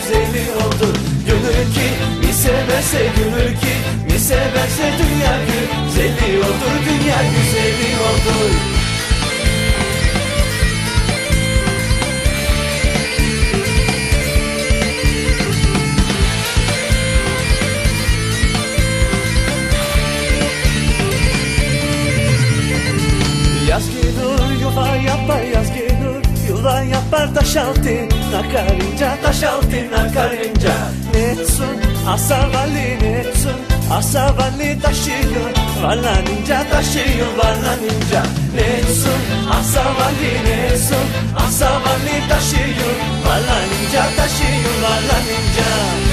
güzeli oldu Gönül ki bir sevese gönül ki. Asa vali Asavali Netsun Asavali taşıyor. Valla ninja taşıyor Valla ninja Netsun Asavali Netsun Asavali taşıyor. Valla ninja taşıyor Valla ninja.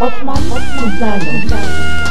Op maandag, op maandag.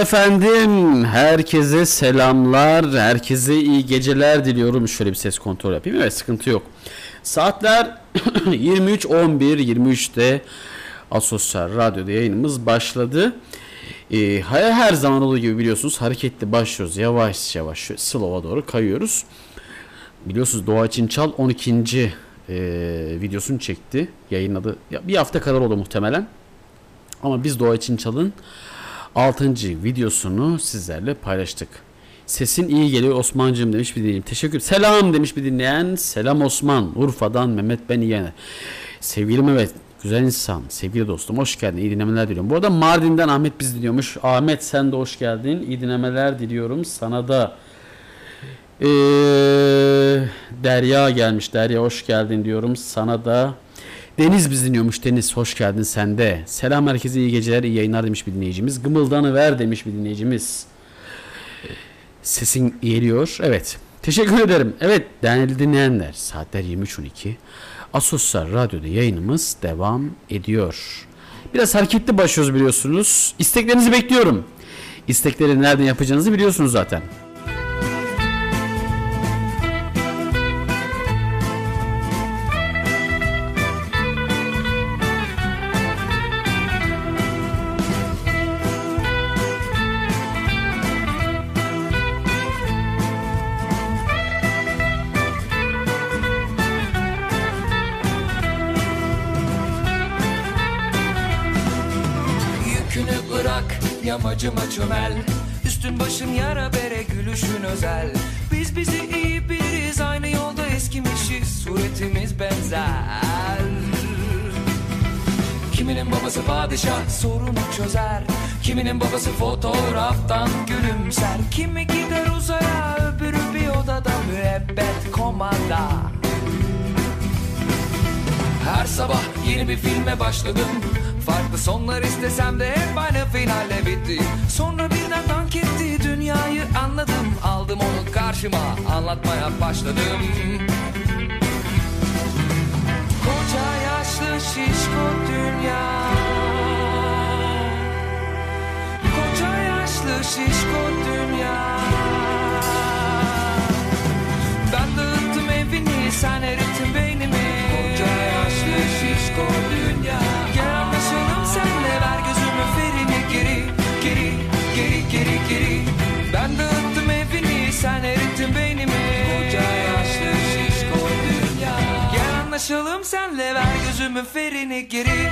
Efendim, herkese selamlar, herkese iyi geceler diliyorum. Şöyle bir ses kontrol yapayım. Evet, sıkıntı yok. Saatler 23.11, 23'te Asosyal Radyo'da yayınımız başladı. Ee, her, zaman olduğu gibi biliyorsunuz hareketli başlıyoruz. Yavaş yavaş şöyle slow'a doğru kayıyoruz. Biliyorsunuz Doğa için Çal 12. e, videosunu çekti. Yayınladı. Ya, bir hafta kadar oldu muhtemelen. Ama biz Doğa için Çal'ın 6. videosunu sizlerle paylaştık. Sesin iyi geliyor Osman'cığım demiş bir dinleyen. Teşekkür Selam demiş bir dinleyen. Selam Osman. Urfa'dan Mehmet Ben İyener. Sevgili Mehmet. Güzel insan. Sevgili dostum. Hoş geldin. İyi dinlemeler diliyorum. Bu arada Mardin'den Ahmet biz dinliyormuş. Ahmet sen de hoş geldin. İyi dinlemeler diliyorum. Sana da. Ee, Derya gelmiş. Derya hoş geldin diyorum. Sana da. Deniz biz dinliyormuş. Deniz hoş geldin sen de. Selam herkese iyi geceler iyi yayınlar demiş bir dinleyicimiz. Gımıldanı ver demiş bir dinleyicimiz. Sesin geliyor. Evet. Teşekkür ederim. Evet değerli dinleyenler saatler 23.12. Asosyal Radyo'da yayınımız devam ediyor. Biraz hareketli başlıyoruz biliyorsunuz. İsteklerinizi bekliyorum. İstekleri nereden yapacağınızı biliyorsunuz zaten. Yamacıma çömel. Üstün başın yara bere gülüşün özel. Biz bizi iyi biliriz aynı yolda eskimişiz. Suretimiz benzer. Kiminin babası padişah sorunu çözer. Kiminin babası fotoğraftan gülümser. Kimi gider uzaya öbürü bir odada müebbet komanda. Her sabah yeni bir filme başladım Farklı sonlar istesem de hep aynı finalle bitti. Sonra birden dank etti dünyayı anladım. Aldım onu karşıma anlatmaya başladım. Koca yaşlı şişko dünya. Koca yaşlı şişko dünya. Ben dağıttım evini sen erittin beynimi. Koca yaşlı şişko dünya anlaşalım senle. Ver gözümü ferini geri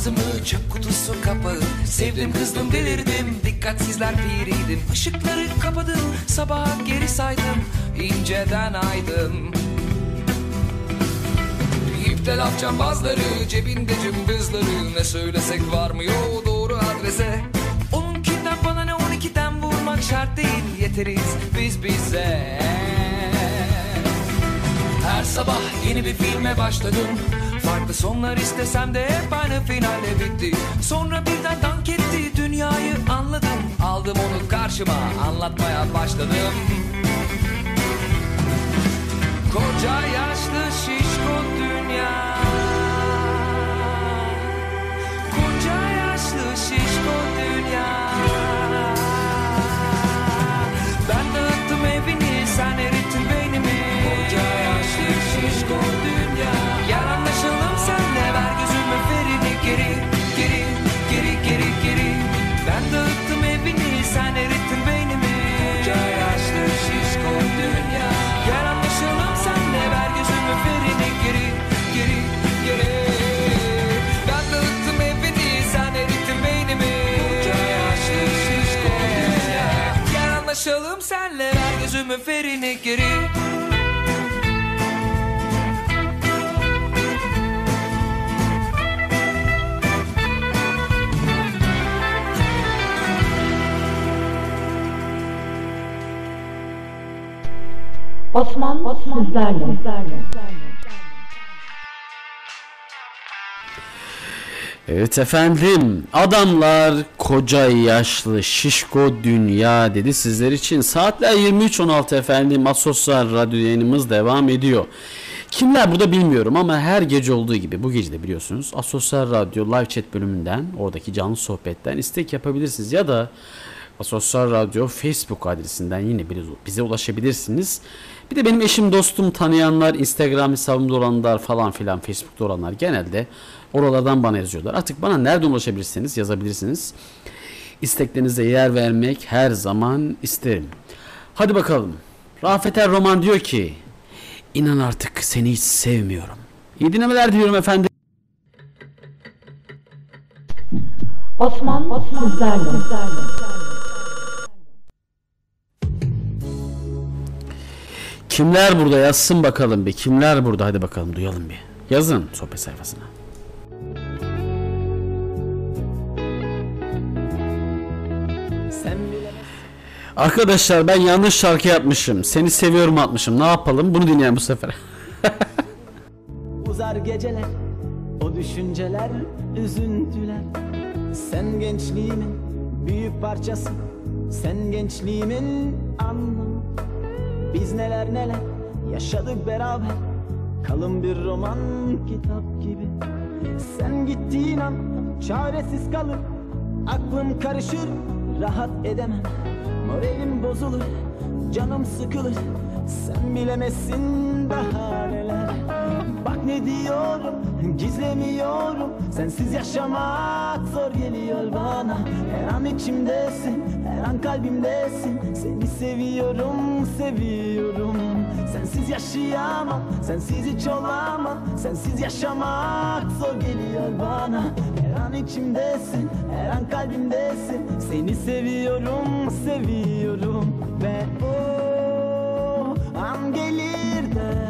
ağzımı çöp kutusu kapağı. Sevdim kızdım delirdim. Dikkatsizler piriydim. Işıkları kapadım. Sabaha geri saydım. İnceden aydım. İpte laf cambazları cebinde cımbızları. Ne söylesek varmıyor doğru adrese. Onunkinden bana ne on ikiden vurmak şart değil. Yeteriz biz bize. Her sabah yeni bir filme başladım Farklı sonlar istesem de hep aynı finalle bitti. Sonra birden dank etti dünyayı anladım. Aldım onu karşıma anlatmaya başladım. Koca yaşlı şişko dünya Lasciatemi me feri Osman, Osman sizlerle. sizlerle. Evet efendim adamlar koca yaşlı şişko dünya dedi sizler için saatler 23.16 efendim Asosyal Radyo yayınımız devam ediyor. Kimler burada bilmiyorum ama her gece olduğu gibi bu gece de biliyorsunuz Asosyal Radyo live chat bölümünden oradaki canlı sohbetten istek yapabilirsiniz ya da Asosyal Radyo Facebook adresinden yine bize ulaşabilirsiniz. Bir de benim eşim, dostum, tanıyanlar, Instagram hesabımda olanlar falan filan, Facebook'ta olanlar genelde oralardan bana yazıyorlar. Artık bana nerede ulaşabilirsiniz yazabilirsiniz. İsteklerinize yer vermek her zaman isterim. Hadi bakalım. Rafet Er Roman diyor ki İnan artık seni hiç sevmiyorum. İyi dinlemeler diliyorum efendim. Osman, Osman sizlerle. Kimler burada yazsın bakalım bir. Kimler burada hadi bakalım duyalım bir. Yazın sohbet sayfasına. Arkadaşlar ben yanlış şarkı yapmışım. Seni seviyorum atmışım. Ne yapalım? Bunu dinleyelim bu sefer. Uzar geceler, o düşünceler, üzüntüler Sen gençliğimin büyük parçası Sen gençliğimin anlamı Biz neler neler yaşadık beraber Kalın bir roman kitap gibi Sen gittiğin an çaresiz kalır Aklım karışır rahat edemem. Moralim bozulur canım sıkılır. Sen bilemezsin daha neler. Bak ne diyorum gizlemiyorum. Sensiz yaşamak zor geliyor bana. Her an içimdesin her an kalbimdesin. Seni seviyorum seviyorum. Sensiz yaşayamam sensiz hiç olamam. Sensiz yaşamak zor geliyor bana. Her an içimdesin her an kalbimdesin Seni seviyorum seviyorum Ve o an gelir de.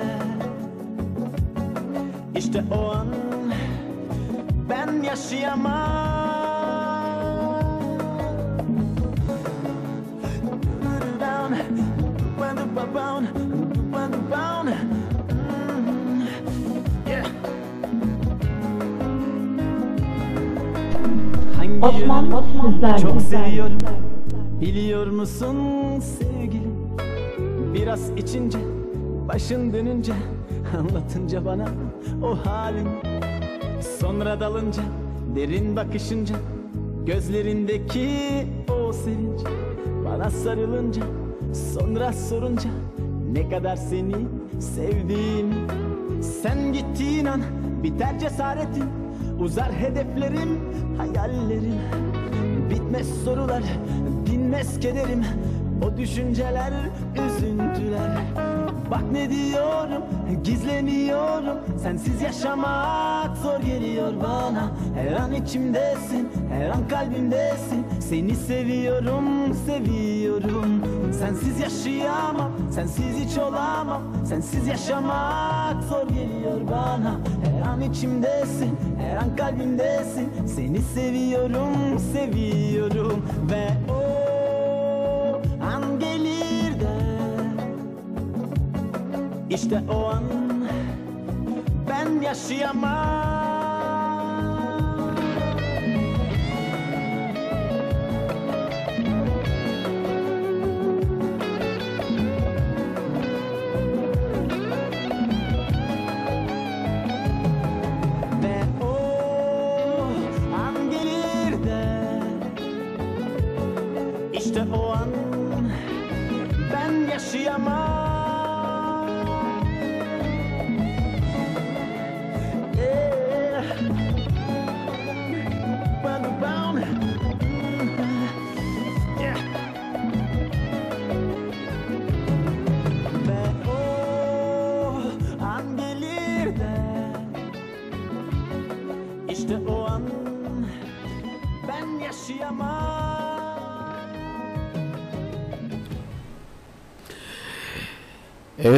İşte o an ben yaşayamam Osman, Osman çok seviyorum. Biliyor musun sevgilim? Biraz içince Başın dönünce Anlatınca bana o halin. Sonra dalınca Derin bakışınca Gözlerindeki o sevinç. Bana sarılınca Sonra sorunca Ne kadar seni sevdiğimi. Sen gittiğin an Biter cesaretim Uzar hedeflerim Hayallerim. Bitmez sorular, dinmez kederim. O düşünceler, üzüntüler. Bak ne diyorum, gizlemiyorum Sensiz yaşamak zor geliyor bana. Her an içimdesin, her an kalbimdesin. Seni seviyorum, seviyorum. Sensiz yaşayamam, sensiz hiç olamam Sensiz yaşamak zor geliyor bana. Her an içimdesin, her an kalbimdesin. Seni seviyorum, seviyorum. Ve o an gelir de İşte o an ben yaşayamam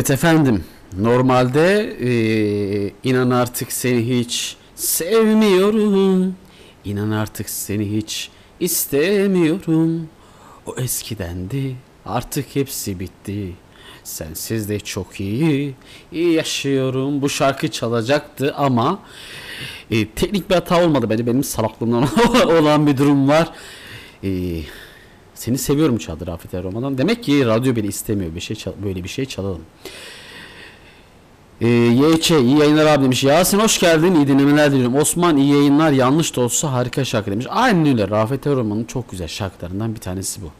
Evet efendim. Normalde eee, inan artık seni hiç sevmiyorum. İnan artık seni hiç istemiyorum. O eskidendi. Artık hepsi bitti. Sensiz de çok iyi, iyi yaşıyorum. Bu şarkı çalacaktı ama e, teknik bir hata olmadı bence. Benim salaklığımdan olan bir durum var. E, seni seviyorum çaldı Rafet Erroman'dan. Demek ki radyo beni istemiyor. Bir şey böyle bir şey çalalım. Ee, YÇ iyi yayınlar abi demiş. Yasin hoş geldin. iyi dinlemeler diliyorum. Osman iyi yayınlar. Yanlış da olsa harika şarkı demiş. Aynen öyle. Rafet Erroman'ın çok güzel şarkılarından bir tanesi bu.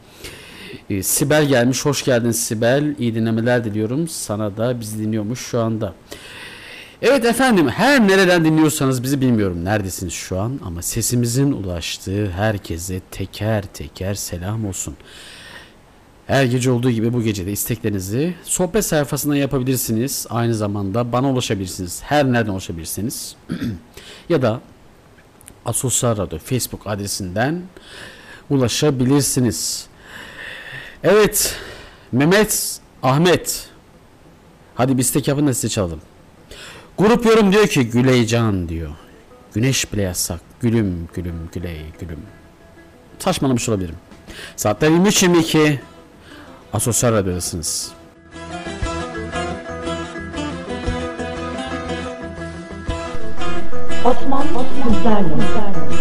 Ee, Sibel gelmiş. Hoş geldin Sibel. İyi dinlemeler diliyorum. Sana da bizi dinliyormuş şu anda. Evet efendim her nereden dinliyorsanız bizi bilmiyorum neredesiniz şu an ama sesimizin ulaştığı herkese teker teker selam olsun. Her gece olduğu gibi bu gece de isteklerinizi sohbet sayfasından yapabilirsiniz. Aynı zamanda bana ulaşabilirsiniz. Her nereden ulaşabilirsiniz. ya da Asosyal Radyo Facebook adresinden ulaşabilirsiniz. Evet. Mehmet, Ahmet. Hadi bir istek yapın da size çalalım. Grup yorum diyor ki Güleycan diyor. Güneş bile yasak. Gülüm gülüm güley gülüm. Saçmalamış olabilirim. Saatler 23.22. Asosyal Radyo'dasınız. Osman Sizlerle. Güneş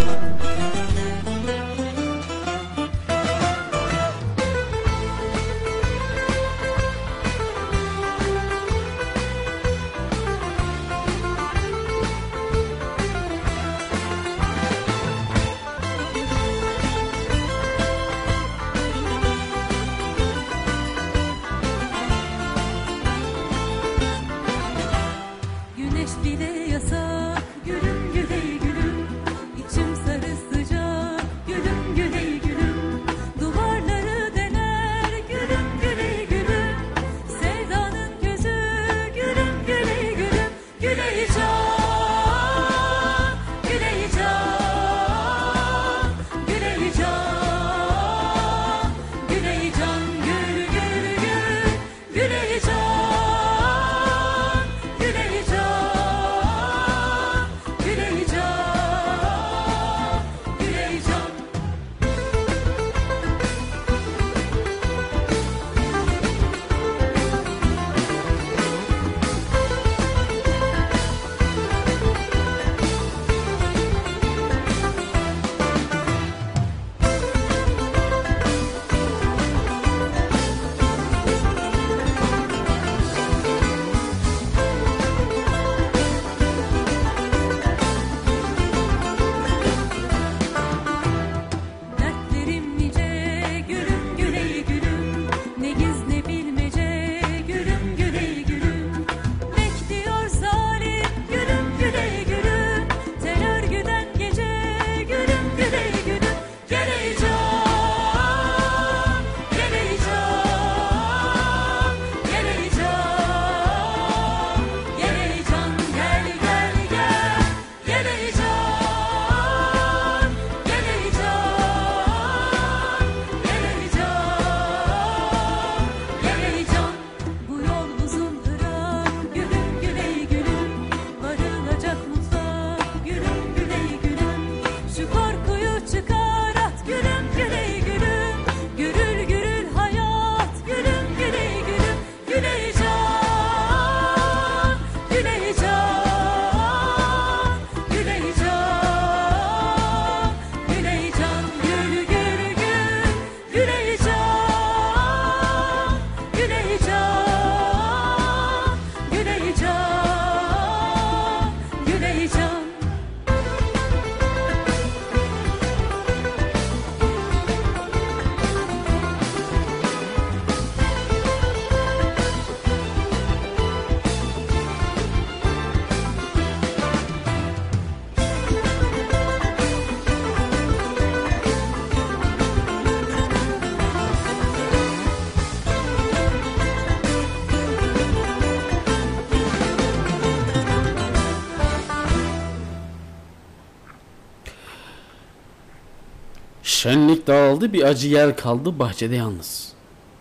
Şenlik dağıldı bir acı yer kaldı bahçede yalnız.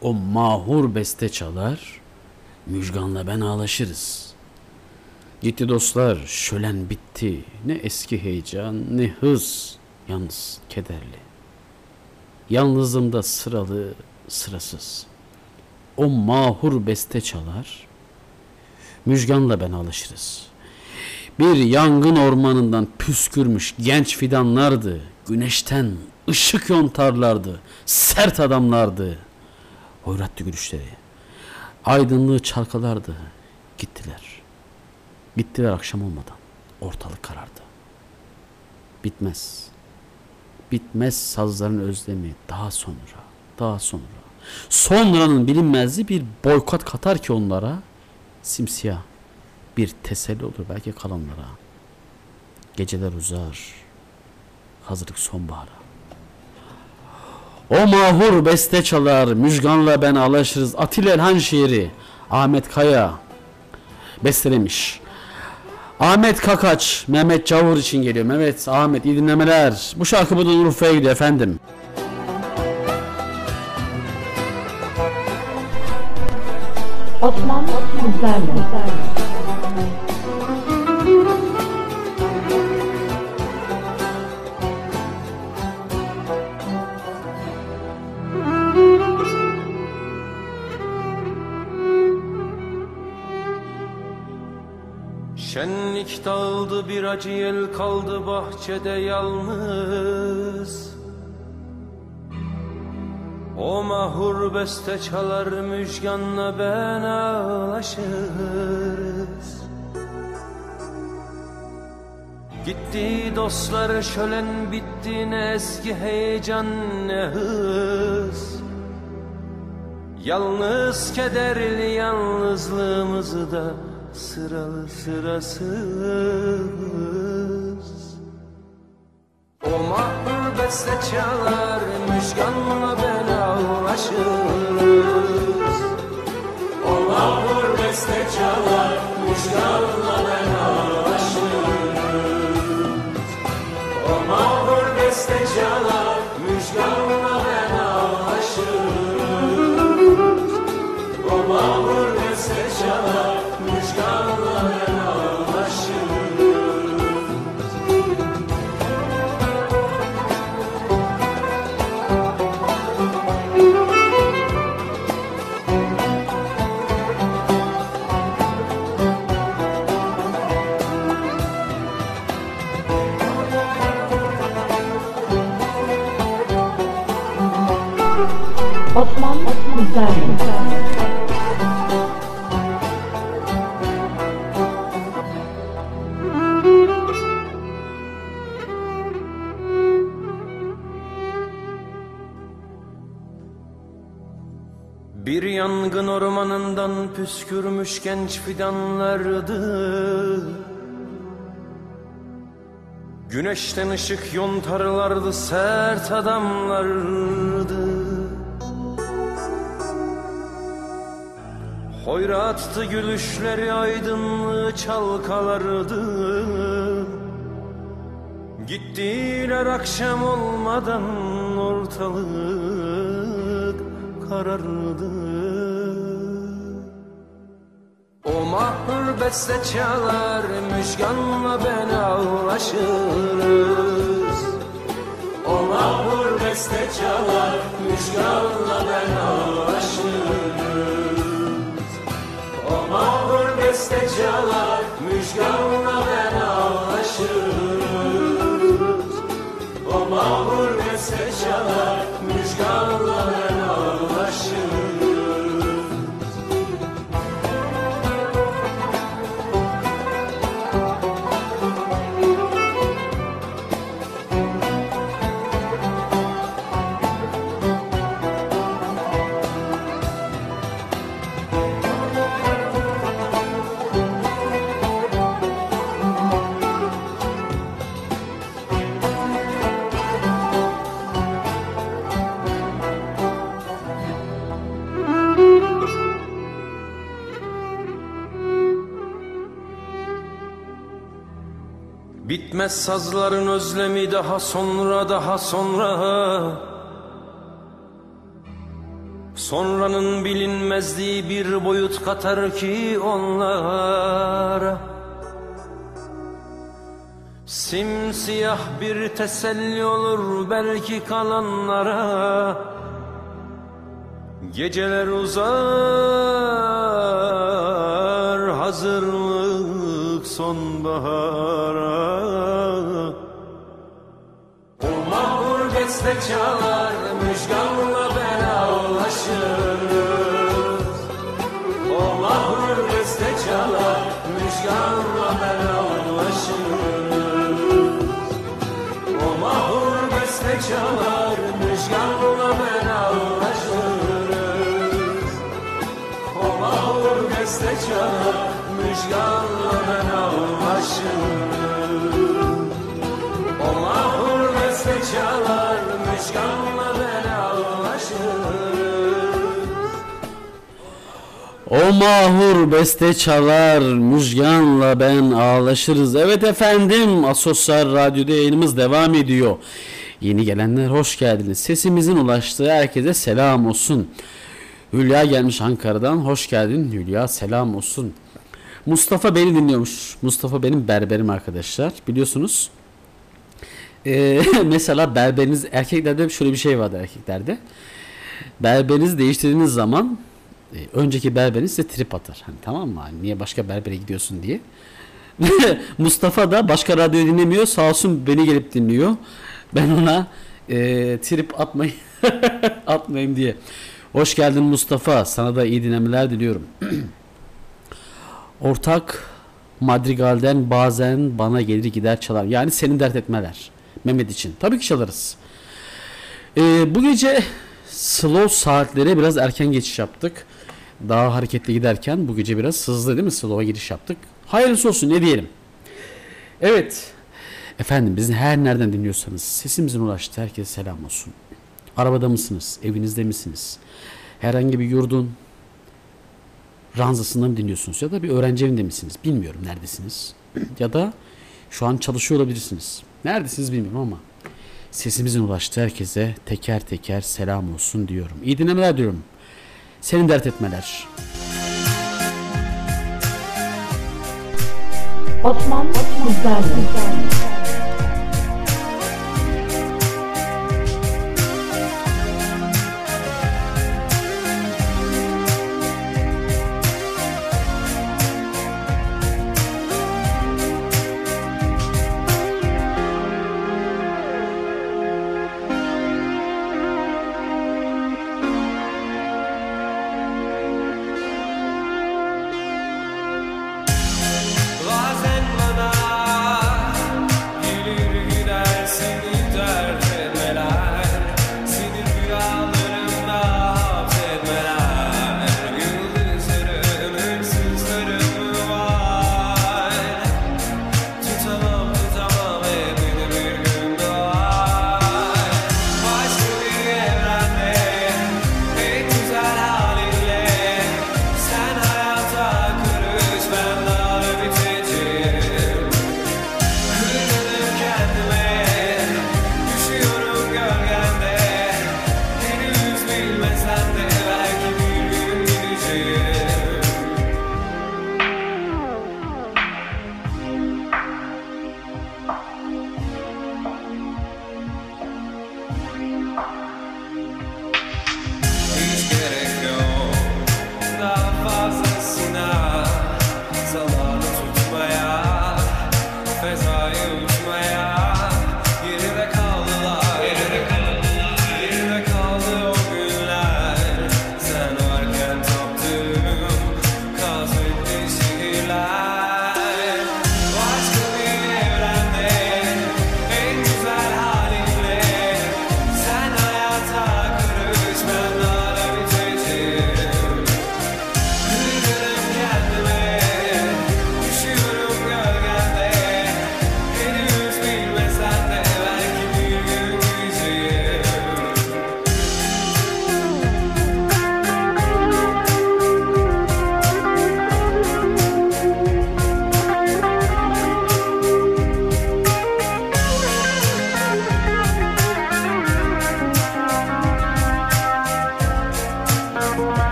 O mahur beste çalar, Müjgan'la ben ağlaşırız. Gitti dostlar, şölen bitti. Ne eski heyecan, ne hız, yalnız kederli. Yalnızlığımda sıralı, sırasız. o mahur beste çalar. Müjganla ben alışırız. Bir yangın ormanından püskürmüş genç fidanlardı. Güneşten ışık yontarlardı. Sert adamlardı. Hoyrattı gülüşleri. Aydınlığı çalkalardı. Gittiler. Gittiler akşam olmadan. Ortalık karardı. Bitmez. Bitmez sazların özlemi daha sonra. Daha sonra. Sonranın bilinmezliği bir boykot katar ki onlara simsiyah bir teselli olur belki kalanlara. Geceler uzar. Hazırlık sonbahara. O mahur beste çalar, müjganla ben alaşırız. Atilla Elhan şiiri, Ahmet Kaya bestelemiş. Ahmet Kakaç, Mehmet Cavur için geliyor. Mehmet, Ahmet iyi dinlemeler. Bu şarkı buradan Urfa'ya gidiyor efendim. Osman Kızlarlı. Acı kaldı bahçede yalnız. O mahur beste çalar müjganla ben ağlaşırız. Gitti dostlar şölen bitti ne eski heyecan ne hız. Yalnız kederli yalnızlığımızı da sıralı sırasız. O mahmur beste çalar müjganla ben ağlaşırız O mahmur beste çalar müjganla ben yangın ormanından püskürmüş genç fidanlardı. Güneşten ışık yontarlardı sert adamlardı. Hoyrattı gülüşleri aydınlığı çalkalardı. Gittiler akşam olmadan ortalık karardı mahur beste çalar müjganla ben ağlaşırız O mahur beste çalar müjganla ben ağlaşırız O mahur beste çalar müjganla ben ağlaşırız O mahur beste çalar Bitmez sazların özlemi daha sonra daha sonra. Sonranın bilinmezliği bir boyut katar ki onlara Simsiyah bir teselli olur belki kalanlara. Geceler uzar hazırlık sonbahara. O mahvur beste çalar müjganla belalaşırız O mahvur beste çalar müjganla belalaşırız O mahvur beste çalar O mahvur beste çalar müjganla belalaşırız O mahur beste çalar, müjganla ben ağlaşırız. Evet efendim, Asosyal Radyo'da yayınımız devam ediyor. Yeni gelenler hoş geldiniz. Sesimizin ulaştığı herkese selam olsun. Hülya gelmiş Ankara'dan. Hoş geldin Hülya, selam olsun. Mustafa beni dinliyormuş. Mustafa benim berberim arkadaşlar. Biliyorsunuz. Ee, mesela berberiniz erkeklerde şöyle bir şey vardı erkeklerde. Berberinizi değiştirdiğiniz zaman e, önceki berberiniz size trip atar. Hani tamam mı? Hani niye başka berbere gidiyorsun diye. Mustafa da başka radyo dinlemiyor. Sağ olsun beni gelip dinliyor. Ben ona e, trip atmayı atmayayım diye. Hoş geldin Mustafa. Sana da iyi dinlemeler diliyorum. Ortak Madrigal'den bazen bana gelir gider çalar. Yani senin dert etmeler. Mehmet için. Tabii ki çalarız. Ee, bu gece slow saatlere biraz erken geçiş yaptık. Daha hareketli giderken bu gece biraz hızlı değil mi? Slow'a giriş yaptık. Hayırlısı olsun ne diyelim. Evet. Efendim bizi her nereden dinliyorsanız sesimizin ulaştı. Herkese selam olsun. Arabada mısınız? Evinizde misiniz? Herhangi bir yurdun ranzasında mı dinliyorsunuz? Ya da bir öğrenci evinde misiniz? Bilmiyorum neredesiniz. ya da şu an çalışıyor olabilirsiniz. Neredesiniz bilmiyorum ama sesimizin ulaştığı herkese teker teker selam olsun diyorum. İyi dinlemeler diyorum. Senin dert etmeler. Osman Kızlarlı.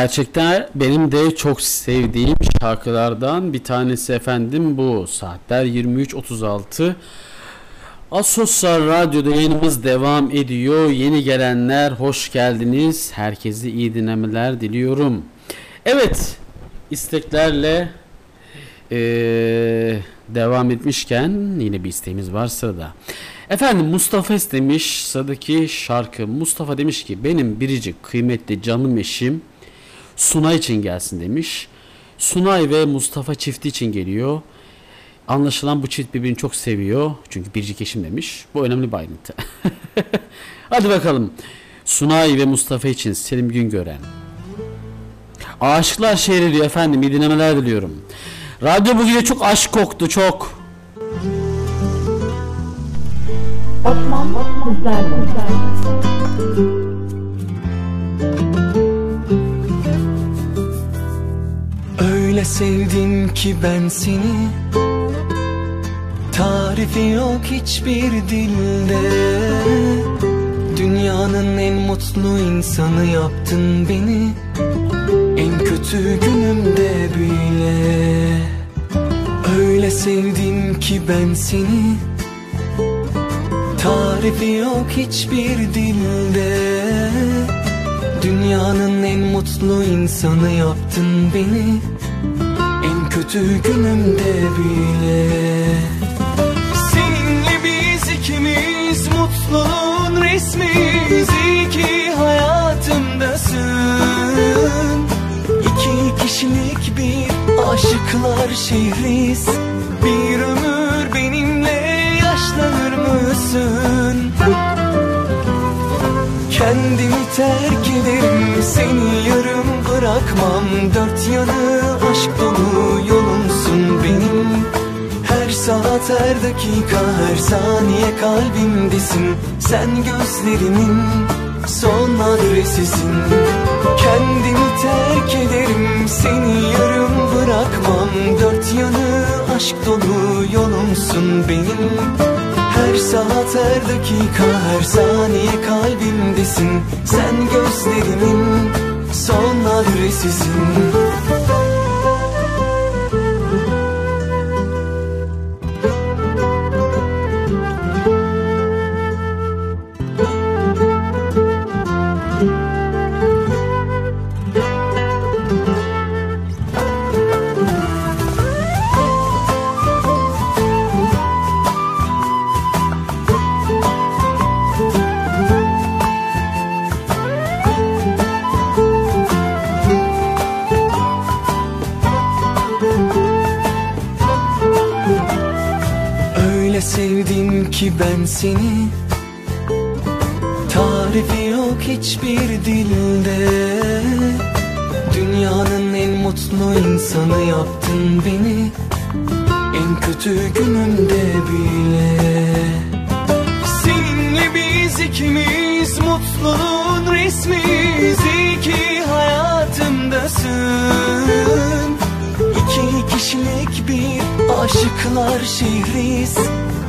Gerçekten benim de çok sevdiğim şarkılardan bir tanesi efendim bu. Saatler 23.36. Asosyal Radyo'da yayınımız devam ediyor. Yeni gelenler hoş geldiniz. Herkese iyi dinlemeler diliyorum. Evet, isteklerle eee, devam etmişken yine bir isteğimiz var sırada. Efendim Mustafa istemiş sıradaki şarkı. Mustafa demiş ki benim biricik kıymetli canım eşim Sunay için gelsin demiş. Sunay ve Mustafa çifti için geliyor. Anlaşılan bu çift birbirini çok seviyor. Çünkü biricik eşim demiş. Bu önemli bir ayrıntı. Hadi bakalım. Sunay ve Mustafa için Selim Güngören. Aşıklar şehri diyor efendim. İyi dinlemeler diliyorum. Radyo bugün de çok aşk koktu çok. Osman Kızlarla Öyle sevdim ki ben seni. Tarifi yok hiçbir dilde. Dünyanın en mutlu insanı yaptın beni. En kötü günümde bile. Öyle sevdim ki ben seni. Tarifi yok hiçbir dilde. Dünyanın en mutlu insanı yaptın beni. En kötü günümde bile. Seninle biz ikimiz mutluluğun resmiyiz İyi ki hayatımdasın. İki kişilik bir aşıklar şehriz. Bir ömür benimle yaşlanır mısın? Kendimi terk ederim Seni yarım bırakmam. Dört yanı aşk dolu yolumsun benim. Her saat her dakika her saniye kalbimdesin. Sen gözlerimin son adresisin. Kendimi terk ederim Seni yarım bırakmam. Dört yanı aşk dolu yolumsun benim. Her saat her dakika her saniye kalbimdesin. Sen gözlerimin son adresisin ben seni. Tarifi yok hiçbir dilde. Dünyanın en mutlu insanı yaptın beni. En kötü günümde bile. Seninle biz ikimiz mutluluğun resmiyiz. İyi ki hayatımdasın. İki kişilik bir aşıklar şehriz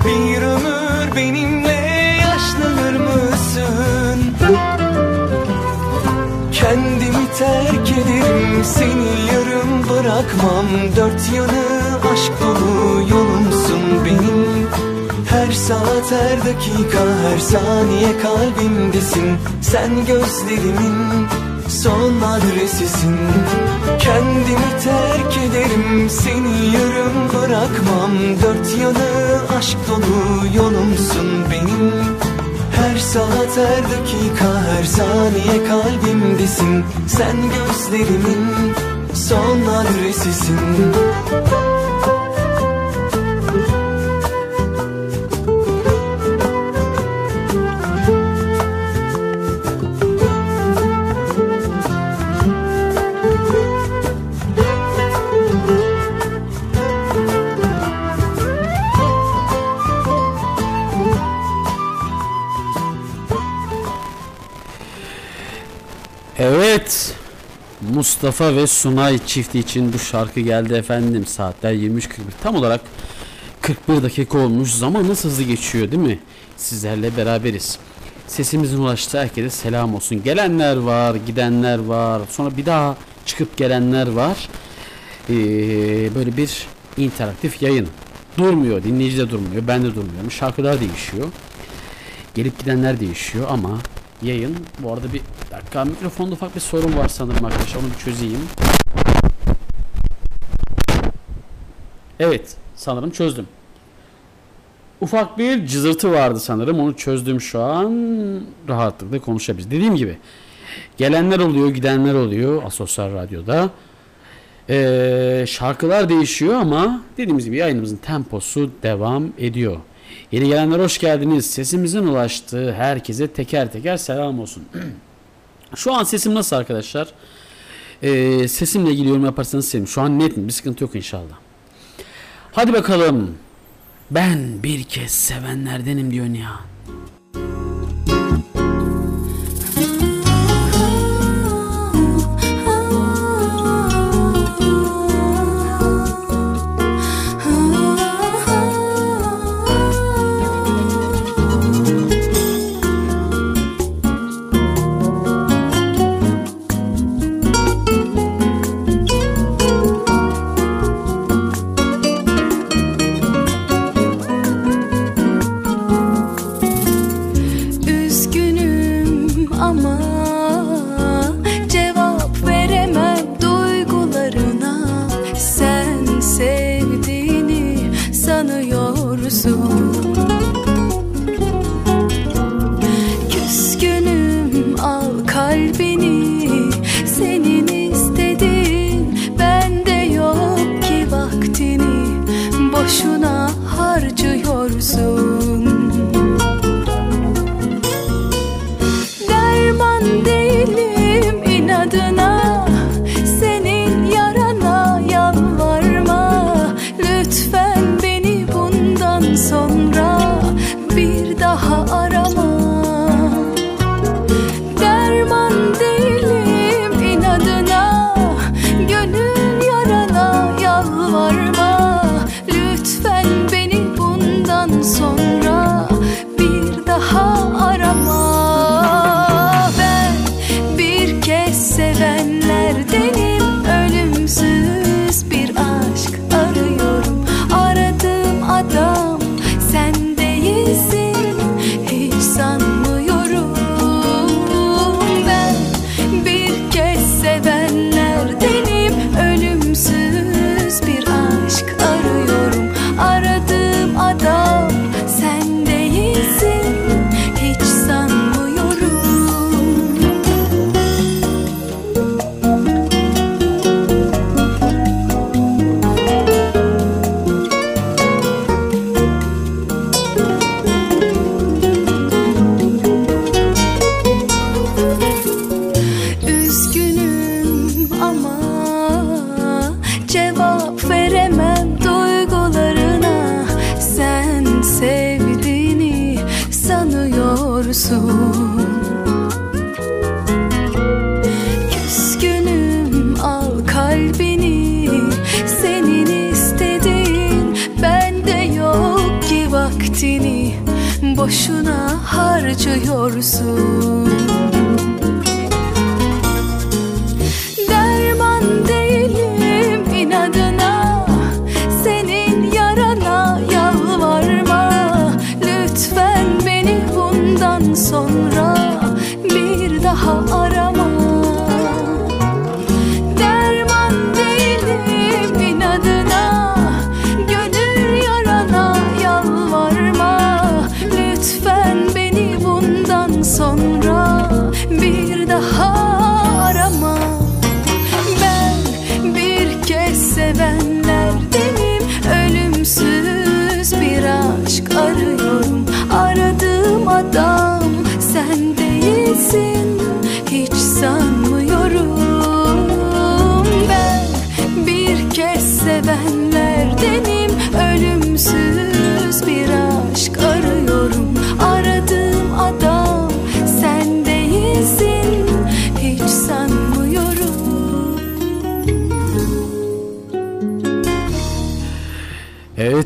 Bir ömür benimle yaşlanır mısın? Kendimi terk ederim Seni yarım bırakmam. Dört yanı aşk dolu yolumsun benim. Her saat her dakika her saniye kalbimdesin. Sen gözlerimin son adresisin. Kendimi terk ederim. Seni yarım bırakmam. Dört yanı aşk dolu yolumsun benim. Her saat her dakika her saniye kalbimdesin. Sen gözlerimin son adresisin Mustafa ve Sunay çifti için bu şarkı geldi efendim. Saatler 23.41. Tam olarak 41 dakika olmuş. Zaman nasıl hızlı geçiyor değil mi? Sizlerle beraberiz. Sesimizin ulaştığı herkese selam olsun. Gelenler var, gidenler var. Sonra bir daha çıkıp gelenler var. Ee, böyle bir interaktif yayın. Durmuyor, dinleyici de durmuyor, ben de durmuyorum. Şarkılar değişiyor. Gelip gidenler değişiyor ama yayın bu arada bir dakika mikrofonda ufak bir sorun var sanırım arkadaşlar onu bir çözeyim. Evet sanırım çözdüm. Ufak bir cızırtı vardı sanırım onu çözdüm şu an rahatlıkla konuşabiliriz. Dediğim gibi gelenler oluyor gidenler oluyor Asosyal Radyo'da. Ee, şarkılar değişiyor ama dediğimiz gibi yayınımızın temposu devam ediyor. Yeni gelenler hoş geldiniz. Sesimizin ulaştığı herkese teker teker selam olsun. Şu an sesim nasıl arkadaşlar? Ee, sesimle ilgili yorum yaparsanız sevinirim. Şu an net mi? Bir sıkıntı yok inşallah. Hadi bakalım. Ben bir kez sevenlerdenim diyor Nihan. so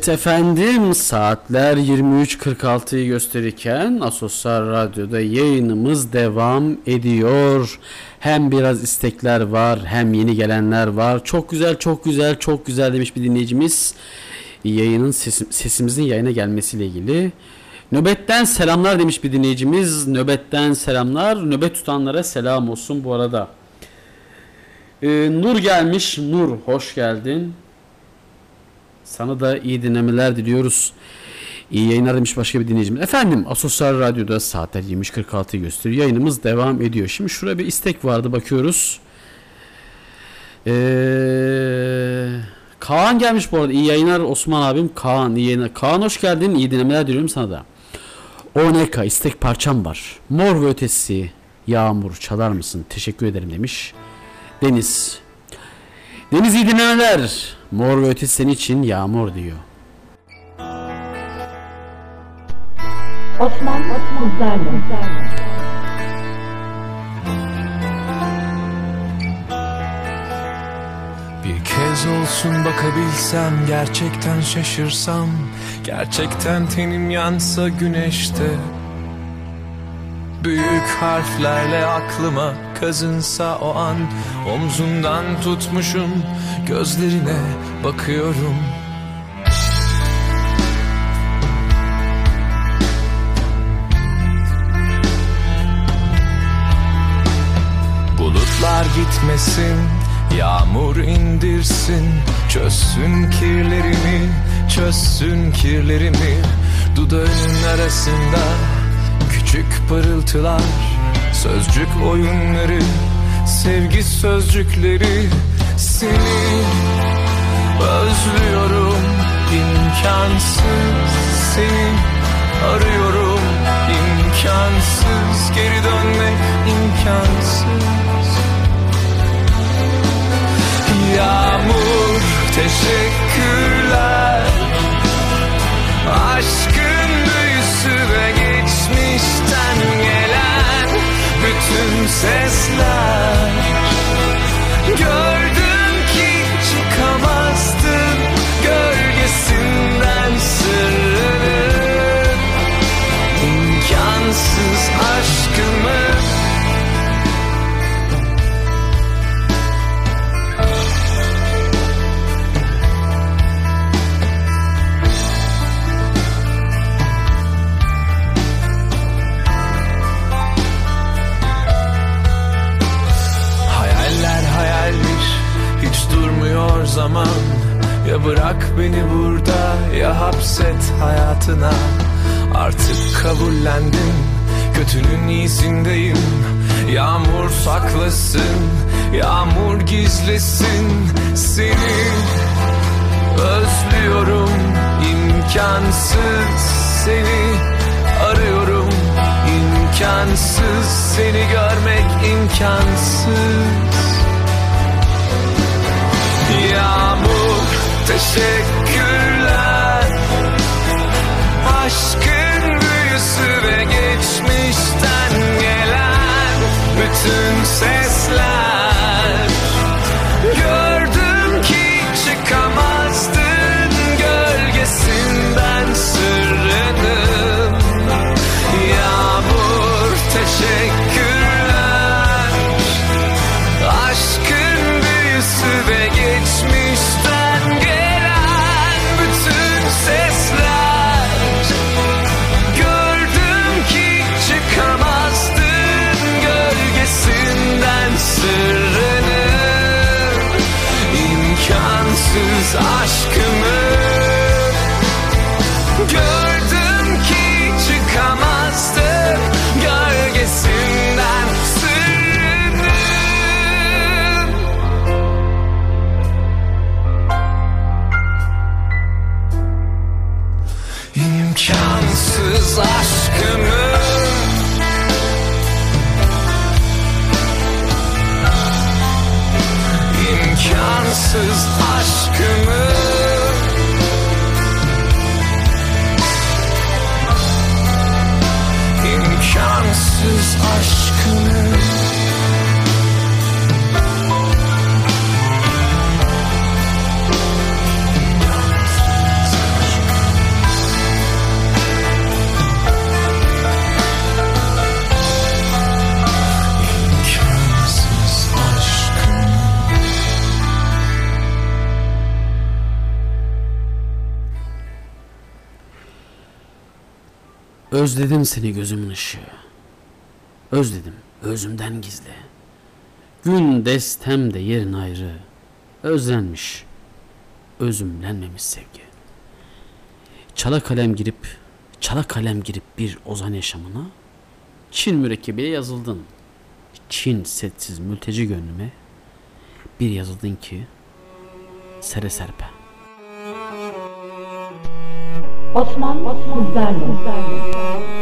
Efendim saatler 23.46'yı gösterirken Asosyal Radyo'da yayınımız devam ediyor. Hem biraz istekler var hem yeni gelenler var. Çok güzel çok güzel çok güzel demiş bir dinleyicimiz. Yayının sesim, sesimizin yayına gelmesiyle ilgili. Nöbetten selamlar demiş bir dinleyicimiz. Nöbetten selamlar. Nöbet tutanlara selam olsun bu arada. Ee, Nur gelmiş. Nur hoş geldin. Sana da iyi dinlemeler diliyoruz. İyi yayınlar demiş başka bir dinleyicimiz. Efendim Asosyal Radyo'da saatler 23.46'yı gösteriyor. Yayınımız devam ediyor. Şimdi şuraya bir istek vardı bakıyoruz. Ee, Kaan gelmiş bu arada. İyi yayınlar Osman abim. Kaan iyi yayınlar. Kaan hoş geldin. İyi dinlemeler diliyorum sana da. Oneka istek parçam var. Mor ve ötesi yağmur çalar mısın? Teşekkür ederim demiş. Deniz. Deniz iyi dinlemeler. Mor ve ötesi senin için yağmur diyor. Osman Sizlerle. Bir kez olsun bakabilsem gerçekten şaşırsam Gerçekten tenim yansa güneşte Büyük harflerle aklıma kazınsa o an Omzundan tutmuşum gözlerine bakıyorum. Bulutlar gitmesin, yağmur indirsin Çözsün kirlerimi, çözsün kirlerimi. Dudağının arasında küçük parıltılar Sözcük oyunları, sevgi sözcükleri. Seni özlüyorum, imkansız. Seni arıyorum, imkansız. Geri dönmek imkansız. Yağmur teşekkürler. Aşkın büyüsü ve geçmişten gelen bütün sesler. Gördüm ki çıkamazdın gölgesinden sırrının İmkansız zaman. Ya bırak beni burada ya hapset hayatına. Artık kabullendim kötünün iyisindeyim. Yağmur saklasın yağmur gizlesin Seni. Özlüyorum imkansız seni. Arıyorum imkansız seni görmek imkansız teşekkürler. Aşkın büyüsü ve geçmişten gelen bütün sesler. Gördüm ki çıkamazdın gölgesinden sırrının Yağmur teşekkürler Özledim seni gözümün ışığı. Özledim özümden gizli. Gün destem de yerin ayrı. Özlenmiş, özümlenmemiş sevgi. Çala kalem girip, çala kalem girip bir ozan yaşamına, Çin mürekkebiyle yazıldın. Çin setsiz mülteci gönlüme bir yazıldın ki sere serpe. Osman Kızlarlı.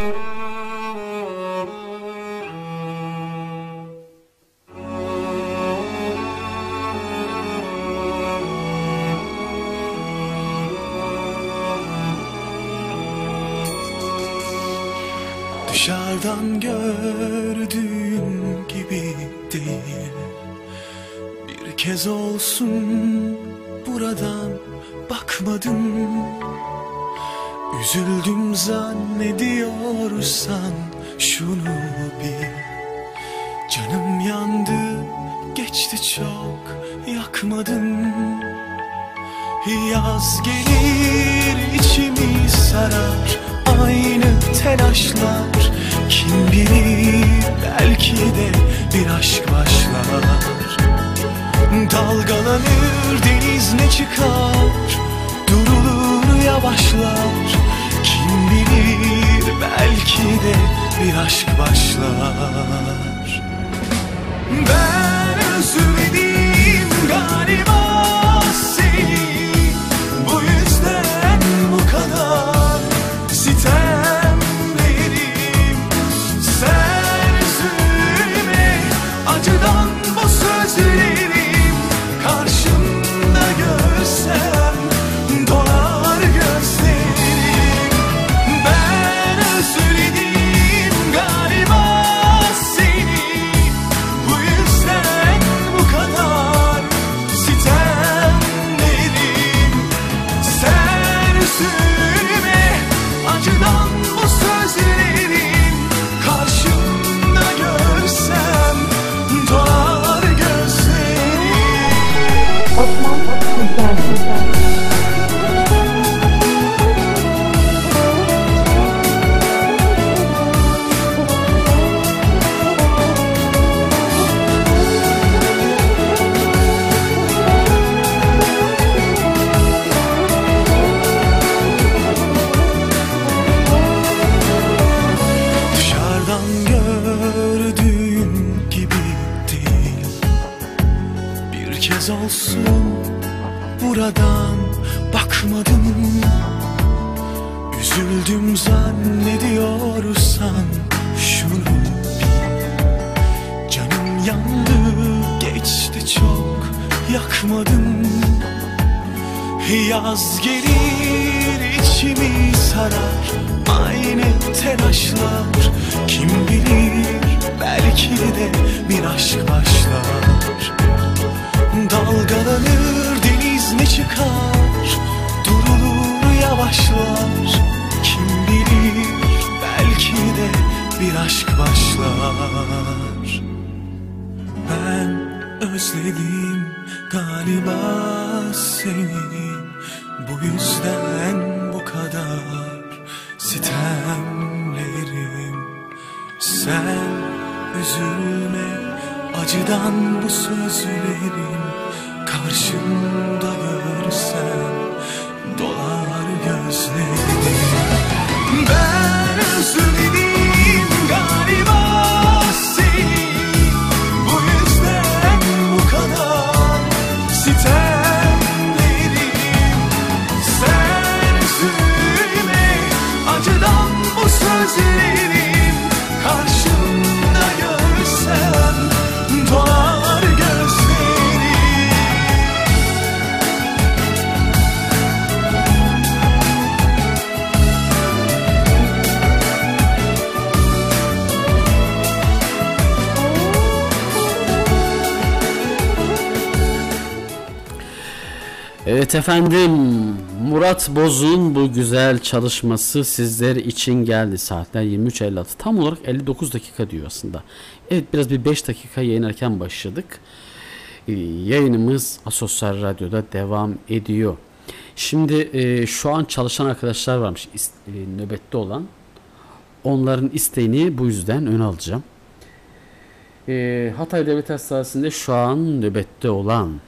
Evet efendim Murat Boz'un bu güzel çalışması sizler için geldi. Saatler 23.56 tam olarak 59 dakika diyor aslında. Evet biraz bir 5 dakika yayın erken başladık. Ee, yayınımız Asosyal Radyo'da devam ediyor. Şimdi e, şu an çalışan arkadaşlar varmış e, nöbette olan. Onların isteğini bu yüzden öne alacağım. Ee, Hatay Devlet Hastanesi'nde şu an nöbette olan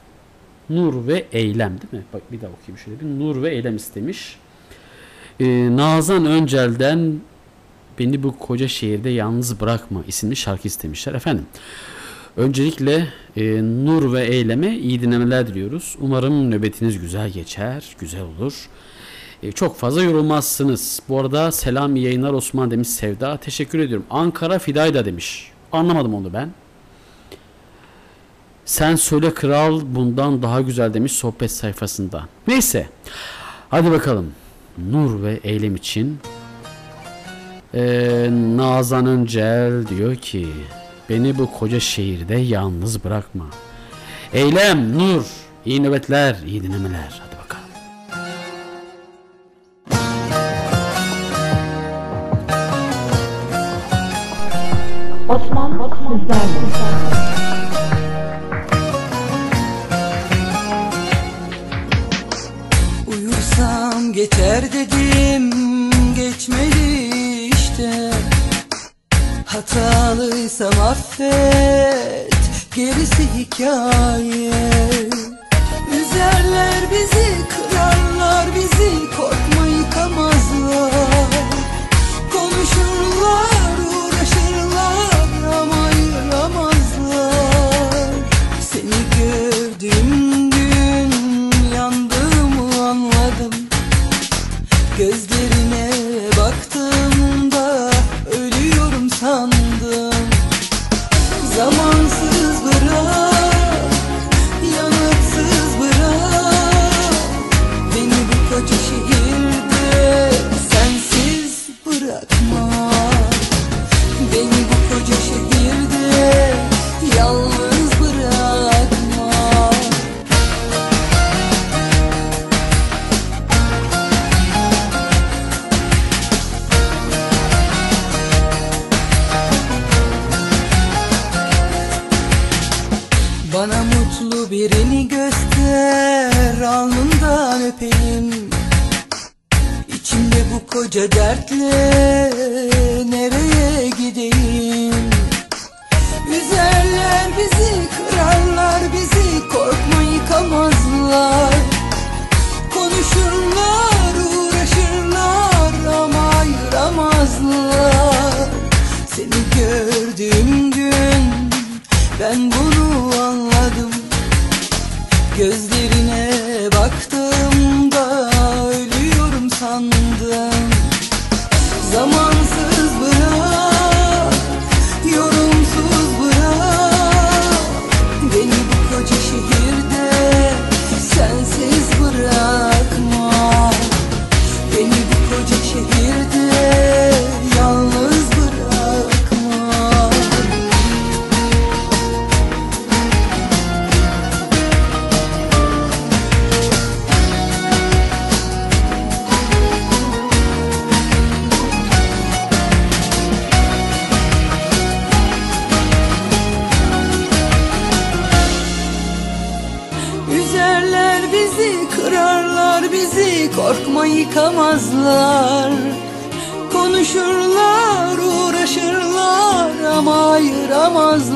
Nur ve Eylem değil mi? Bak bir daha okuyayım şöyle bir. Nur ve Eylem istemiş. Ee, Nazan Öncel'den Beni bu koca şehirde yalnız bırakma isimli şarkı istemişler. Efendim öncelikle e, Nur ve Eylem'e iyi dinlemeler diliyoruz. Umarım nöbetiniz güzel geçer, güzel olur. E, çok fazla yorulmazsınız. Bu arada selam yayınlar Osman demiş Sevda. Teşekkür ediyorum. Ankara Fidayda demiş. Anlamadım onu ben. Sen söyle kral bundan daha güzel demiş sohbet sayfasında. Neyse. Hadi bakalım. Nur ve Eylem için ee, Nazan Öncel diyor ki beni bu koca şehirde yalnız bırakma. Eylem, Nur, iyi nöbetler, iyi dinlemeler. Hadi bakalım. Osman sizlerle. Geçer dedim geçmedi işte. Hatalıysam affet gerisi hikaye. Üzerler bizi kırarlar bizi korkma yıkamazlar koca dertle Nereye gideyim? Üzerler bizi kırarlar bizi Korkma yıkamazlar. Konuşurlar uğraşırlar Ama ayıramazlar. Seni gördüğüm gün ben bunu anladım. Gözlerine korkma yıkamazlar. Konuşurlar, uğraşırlar ama ayıramazlar.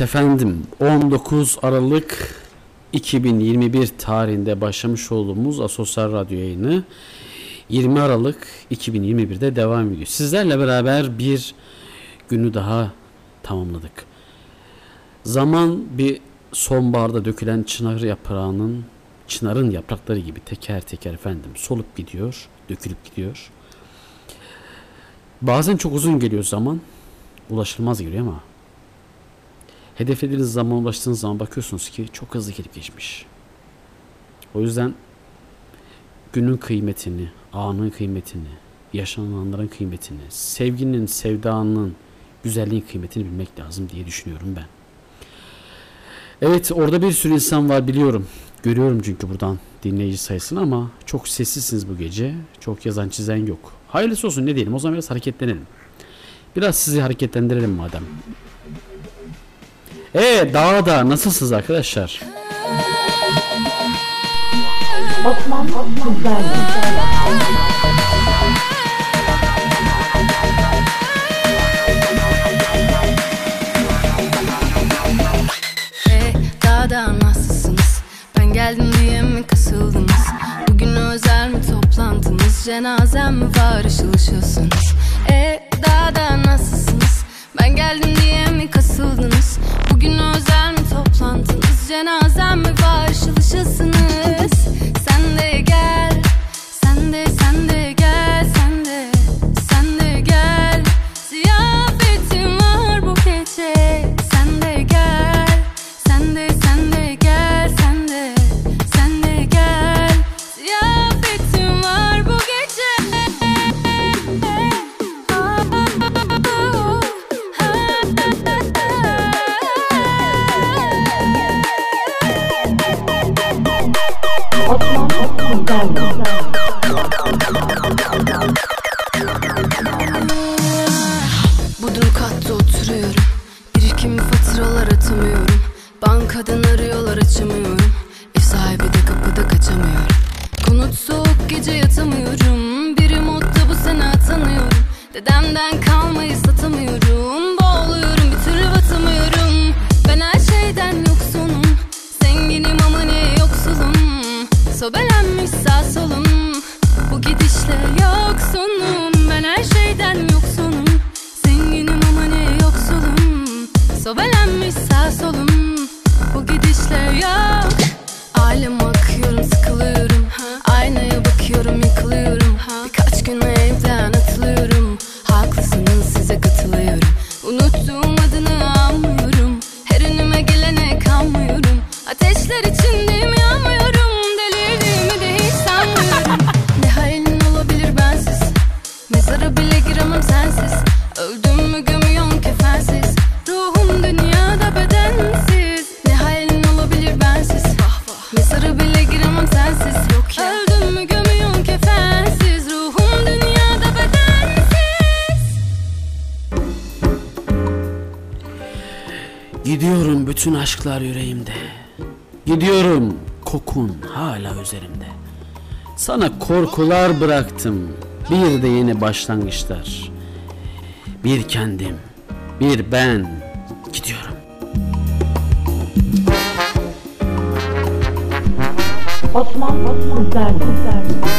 Efendim 19 Aralık 2021 tarihinde başlamış olduğumuz Asosyal Radyo yayını 20 Aralık 2021'de devam ediyor. Sizlerle beraber bir günü daha tamamladık. Zaman bir sonbaharda dökülen çınar yaprağının çınarın yaprakları gibi teker teker efendim solup gidiyor, dökülüp gidiyor. Bazen çok uzun geliyor zaman, ulaşılmaz geliyor ama hedeflediğiniz zaman ulaştığınız zaman bakıyorsunuz ki çok hızlı gelip geçmiş. O yüzden günün kıymetini, anın kıymetini, yaşananların kıymetini, sevginin, sevdanın, güzelliğin kıymetini bilmek lazım diye düşünüyorum ben. Evet orada bir sürü insan var biliyorum. Görüyorum çünkü buradan dinleyici sayısını ama çok sessizsiniz bu gece. Çok yazan çizen yok. Hayırlısı olsun ne diyelim o zaman biraz hareketlenelim. Biraz sizi hareketlendirelim madem. Ee dağda nasılsınız arkadaşlar? Osman sizlerle. Hey, dağda nasılsınız? Ben geldim diye mi kasıldınız? Bugün özel mi toplantınız? Cenazem mi var ışıl ışılsınız? Hey, dağda nasılsınız? Ben geldim diye mi kasıldınız? Bugün özel mi toplantınız? Cenazem mi var? Rüzgar yüreğimde. Gidiyorum kokun hala üzerimde. Sana korkular bıraktım. Bir de yeni başlangıçlar. Bir kendim, bir ben gidiyorum. Osman, Osman, Kızlar, Kızlar.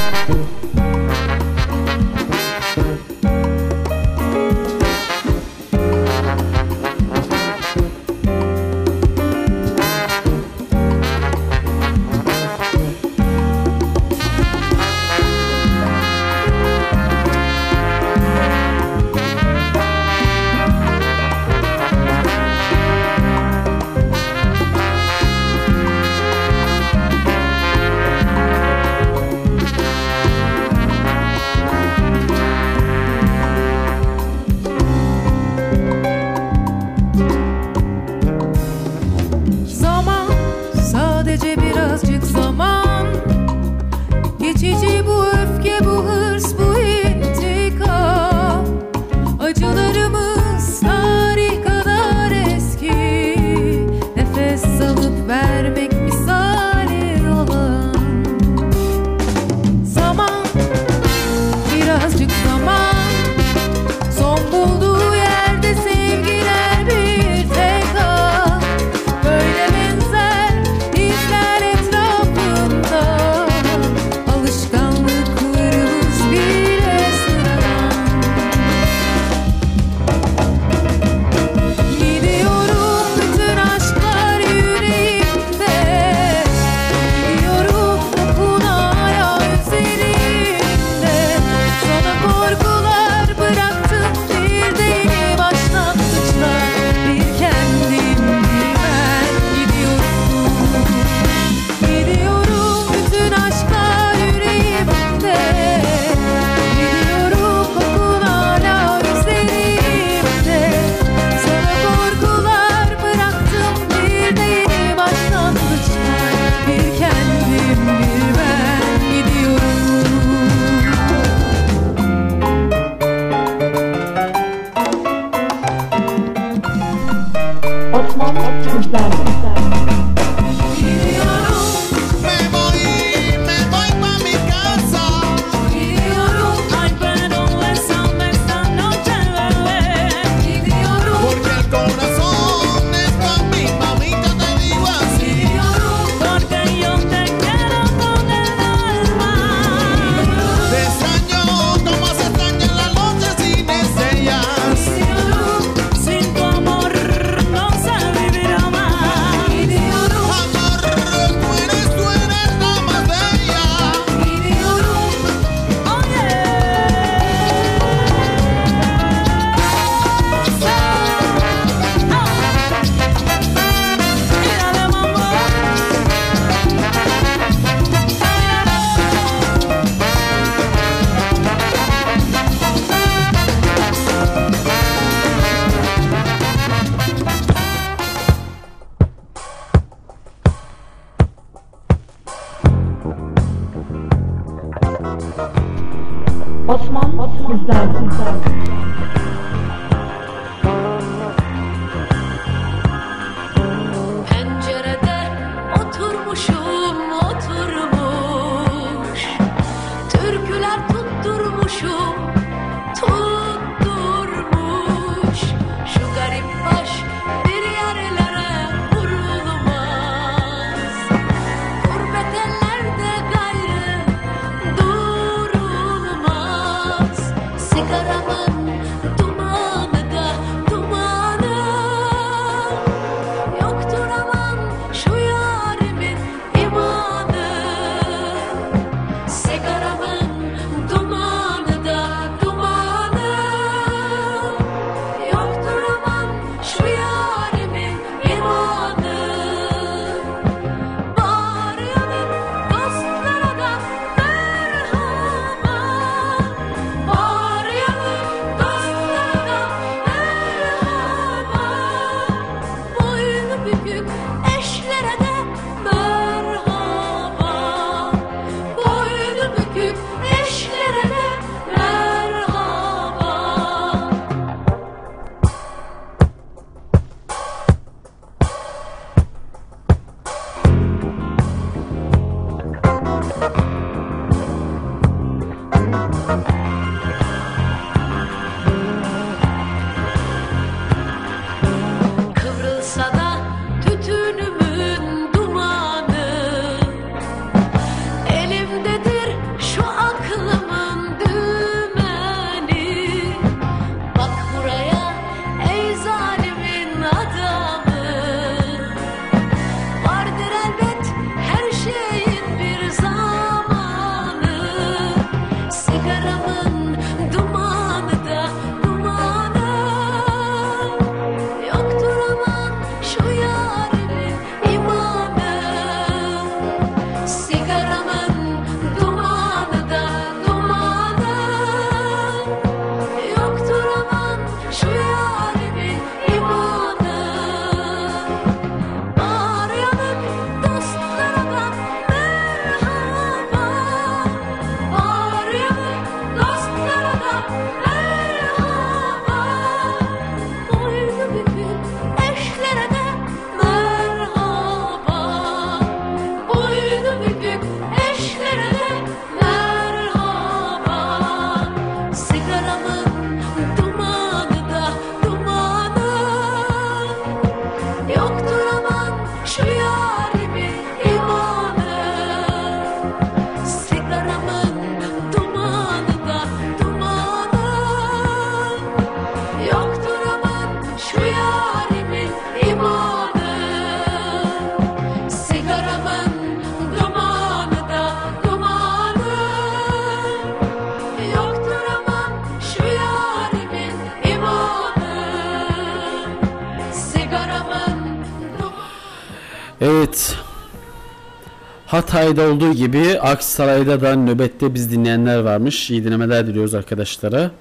Hatay'da olduğu gibi Aksaray'da da nöbette biz dinleyenler varmış. İyi dinlemeler diliyoruz arkadaşlara.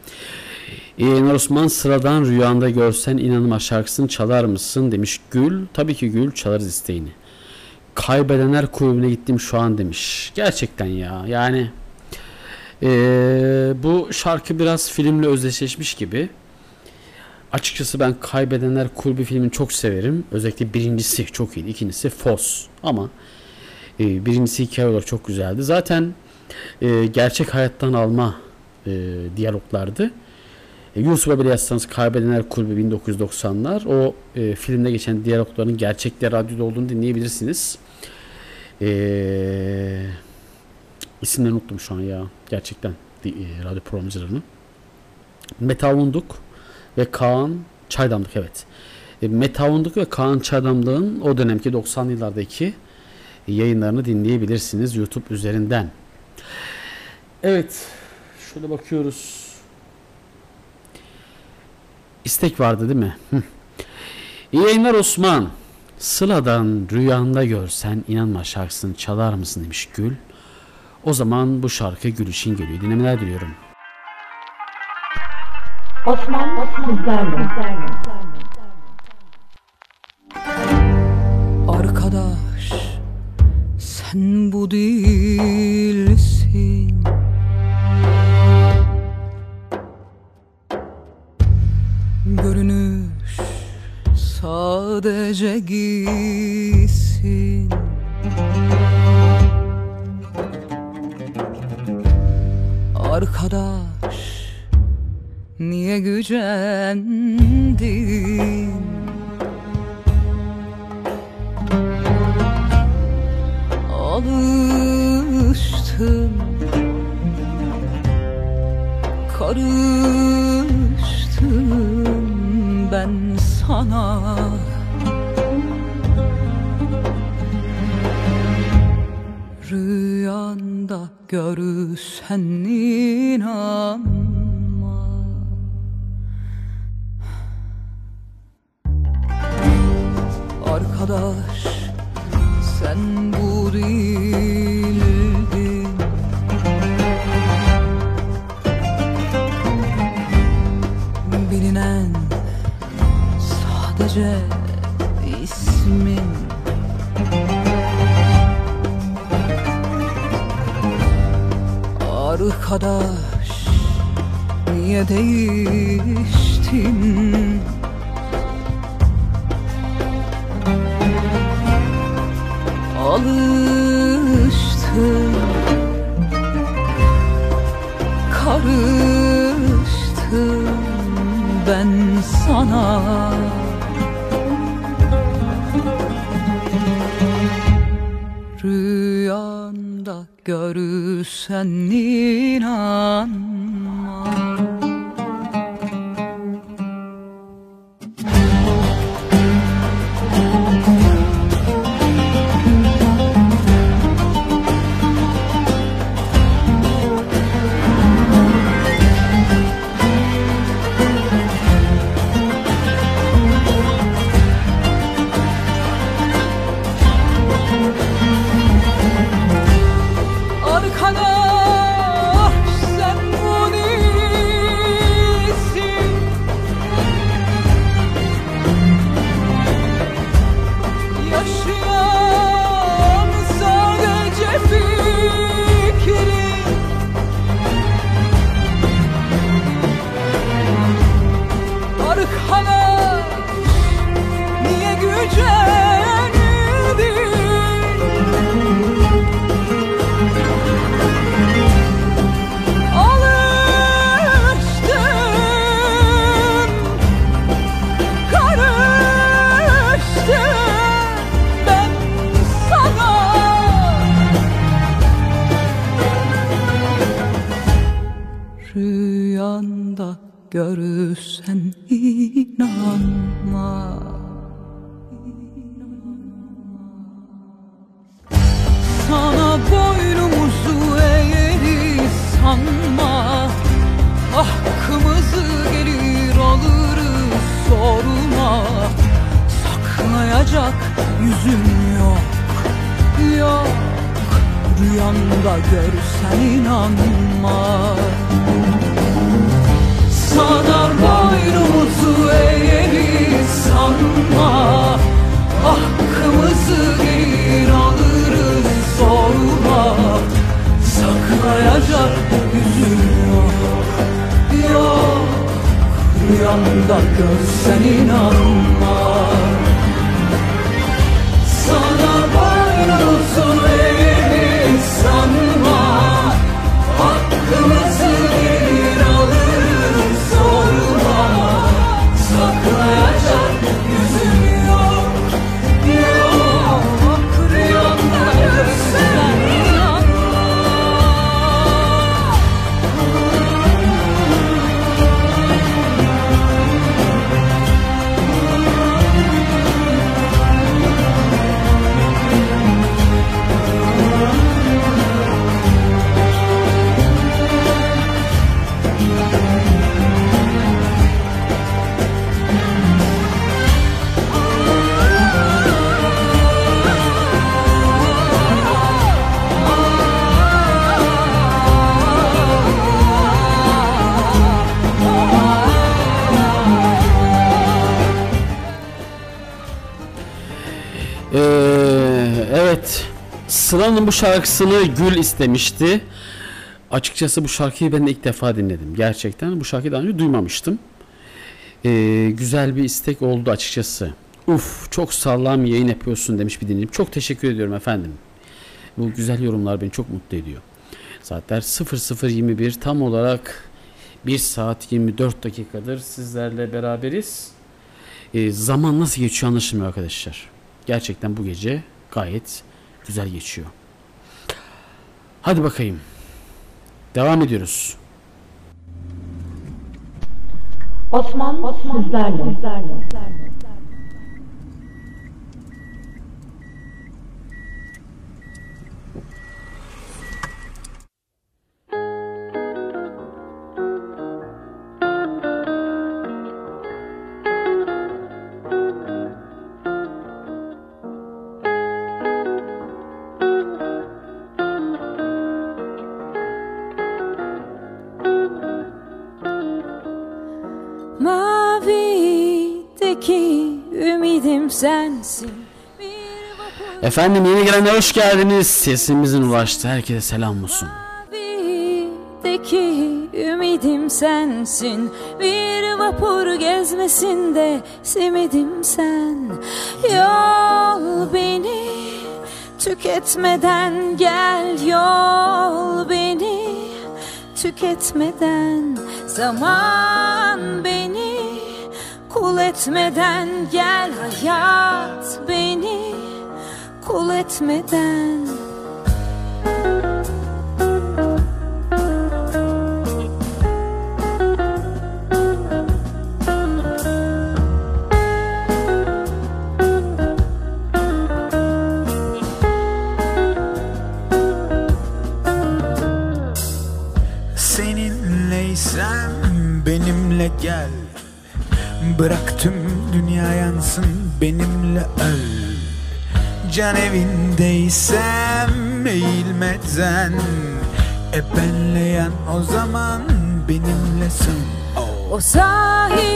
Yeğen Osman sıradan rüyanda görsen inanma şarkısını çalar mısın demiş Gül. Tabii ki Gül çalarız isteğini. Kaybedenler kulübüne gittim şu an demiş. Gerçekten ya yani eee, bu şarkı biraz filmle özdeşleşmiş gibi. Açıkçası ben Kaybedenler Kulübü filmini çok severim. Özellikle birincisi çok iyiydi. İkincisi Fos. Ama e, birincisi hikaye olarak çok güzeldi. Zaten e, gerçek hayattan alma e, diyaloglardı. E, YouTube'a bile yazsanız Kaybedenler Kulübü 1990'lar o e, filmde geçen diyalogların gerçekte radyoda olduğunu dinleyebilirsiniz. E, isimlerini unuttum şu an ya. Gerçekten e, radyo programcılarının. Meta Unduk ve Kaan Çaydamlık evet. E, Meta Unduk ve Kaan Çaydamlık'ın o dönemki 90'lı yıllardaki yayınlarını dinleyebilirsiniz YouTube üzerinden. Evet. Şöyle bakıyoruz. İstek vardı değil mi? İyi yayınlar Osman. Sıla'dan rüyanda görsen inanma şarkısını çalar mısın demiş Gül. O zaman bu şarkı Gül için geliyor. Dinlemeler diliyorum. Osman sizlerle. Arkadaş sen bu değilsin. Görünüş sadece giysin. Arkadaş niye gücendin alıştım. Karıştım ben sana. Rüyanda görürsen inanma Arkadaş sen bu Bilinen sadece ismin. Arkadaş niye değiştin alıştım. Karıştım ben sana. Rüyanda görürsen inanma görürsen inanma Sana boynumuzu eğeriz sanma. Hakkımızı gelir alırız sorma. Saklayacak yüzüm yok. Yok Rüyanda görsen inanma Sana boynumuzu eğeriz sanma. Hakkımızı geri alırız sorma. Saklayacak yüzüm yok. Yok. Rüyamda görsen inanma. Sana boynumuzu eğeriz sanma. Hakkımızı Sıla'nın bu şarkısını Gül istemişti. Açıkçası bu şarkıyı ben de ilk defa dinledim. Gerçekten bu şarkıyı daha önce duymamıştım. Ee, güzel bir istek oldu açıkçası. Uf çok sağlam yayın yapıyorsun demiş bir dinleyicim. Çok teşekkür ediyorum efendim. Bu güzel yorumlar beni çok mutlu ediyor. Saatler 00.21 tam olarak 1 saat 24 dakikadır sizlerle beraberiz. Ee, zaman nasıl geçiyor anlaşılmıyor arkadaşlar. Gerçekten bu gece gayet güzel geçiyor. Hadi bakayım. Devam ediyoruz. Osman, Osman sizlerle. Mavideki Efendim yeni gelenler hoş geldiniz. Sesimizin ulaştı. Herkese selam olsun. Mavideki ümidim sensin Bir vapur gezmesinde simidim sen Yol beni tüketmeden gel Yol beni tüketmeden Zaman beni kul etmeden Gel hayat beni kul etmeden. Seninleysem benimle gel. Bırak tüm dünya yansın benimle öl Can evindeysem eğilmeden E benle yan o zaman benimlesin O sahildeki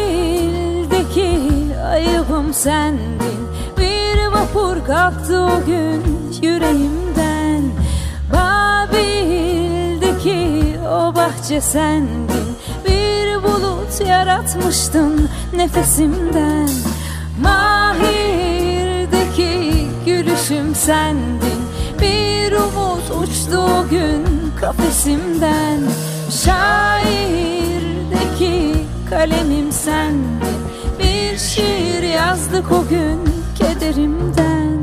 ayıbım sendin. Bir vapur kalktı o gün yüreğimden. Babil'deki o bahçe sendin. Bir bulut yaratmıştın nefesimden. Mahir'deki gülüşüm sendin. Bir umut uçtu o gün kafesimden. Şairdeki kalemim sendin. Bir şiir yazdık o gün kederimden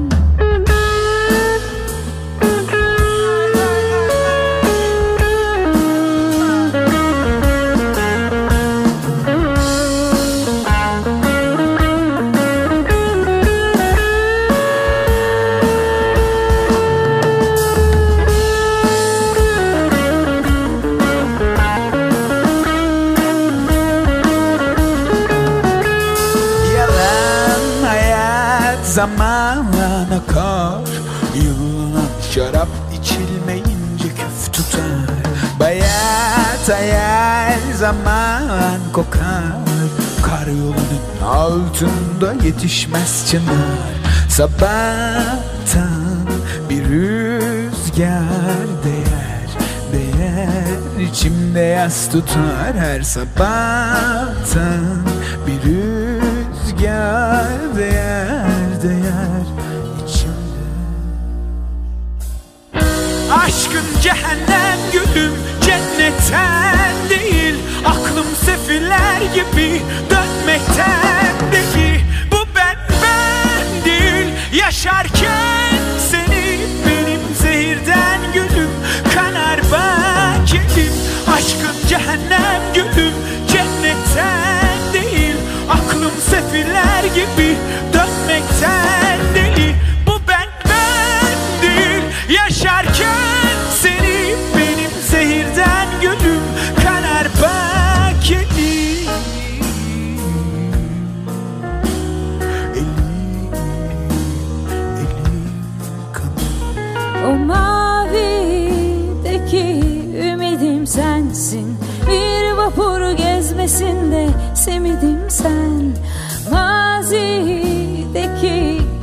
zaman kokar. Kar yolunun altında yetişmez çınar. Sabahtan bir rüzgar değer Değer içimde yas tutar. Her sabahtan Bir rüzgar değer değer içimde. Aşkın cehennem gülüm cennetten değil Aklım sefiller gibi dönmekten değil. Bu ben ben değil Yaşarken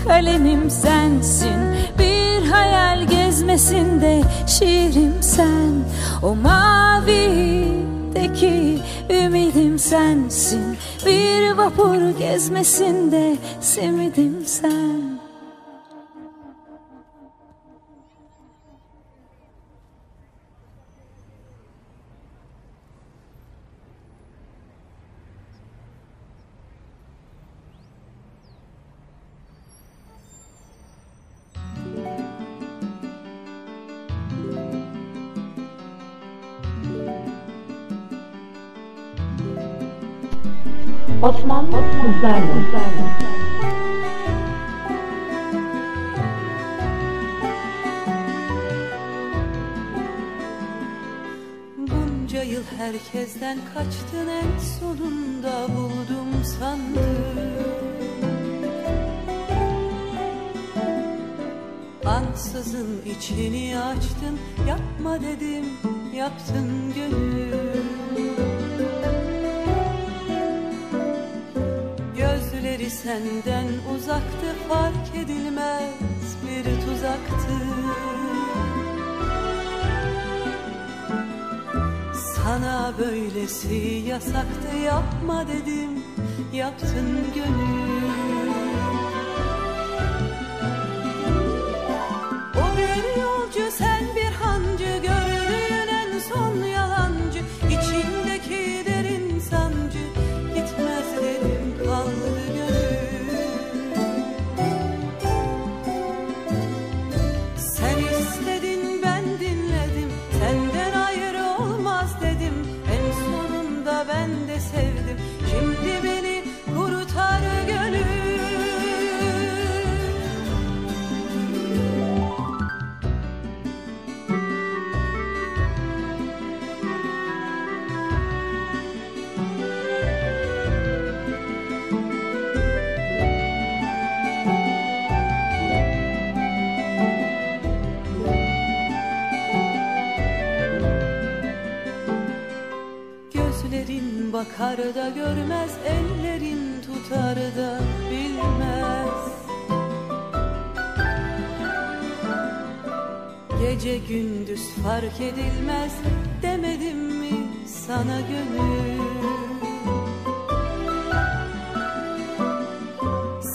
kalemim sensin. Bir hayal gezmesinde şiirim sen. O mavideki ümidim sensin. Bir vapur gezmesinde semidim sen Osman sizlerle. Bunca yıl herkesten kaçtın en sonunda buldum sandım. Ansızın içini açtın yapma dedim yaptın gönül fark edilmez bir tuzaktı Sana böylesi yasaktı yapma dedim yaptın gönül. O bir yolcu sen bakar da görmez Ellerin tutar da bilmez. Gece gündüz fark edilmez Demedim mi sana gönül?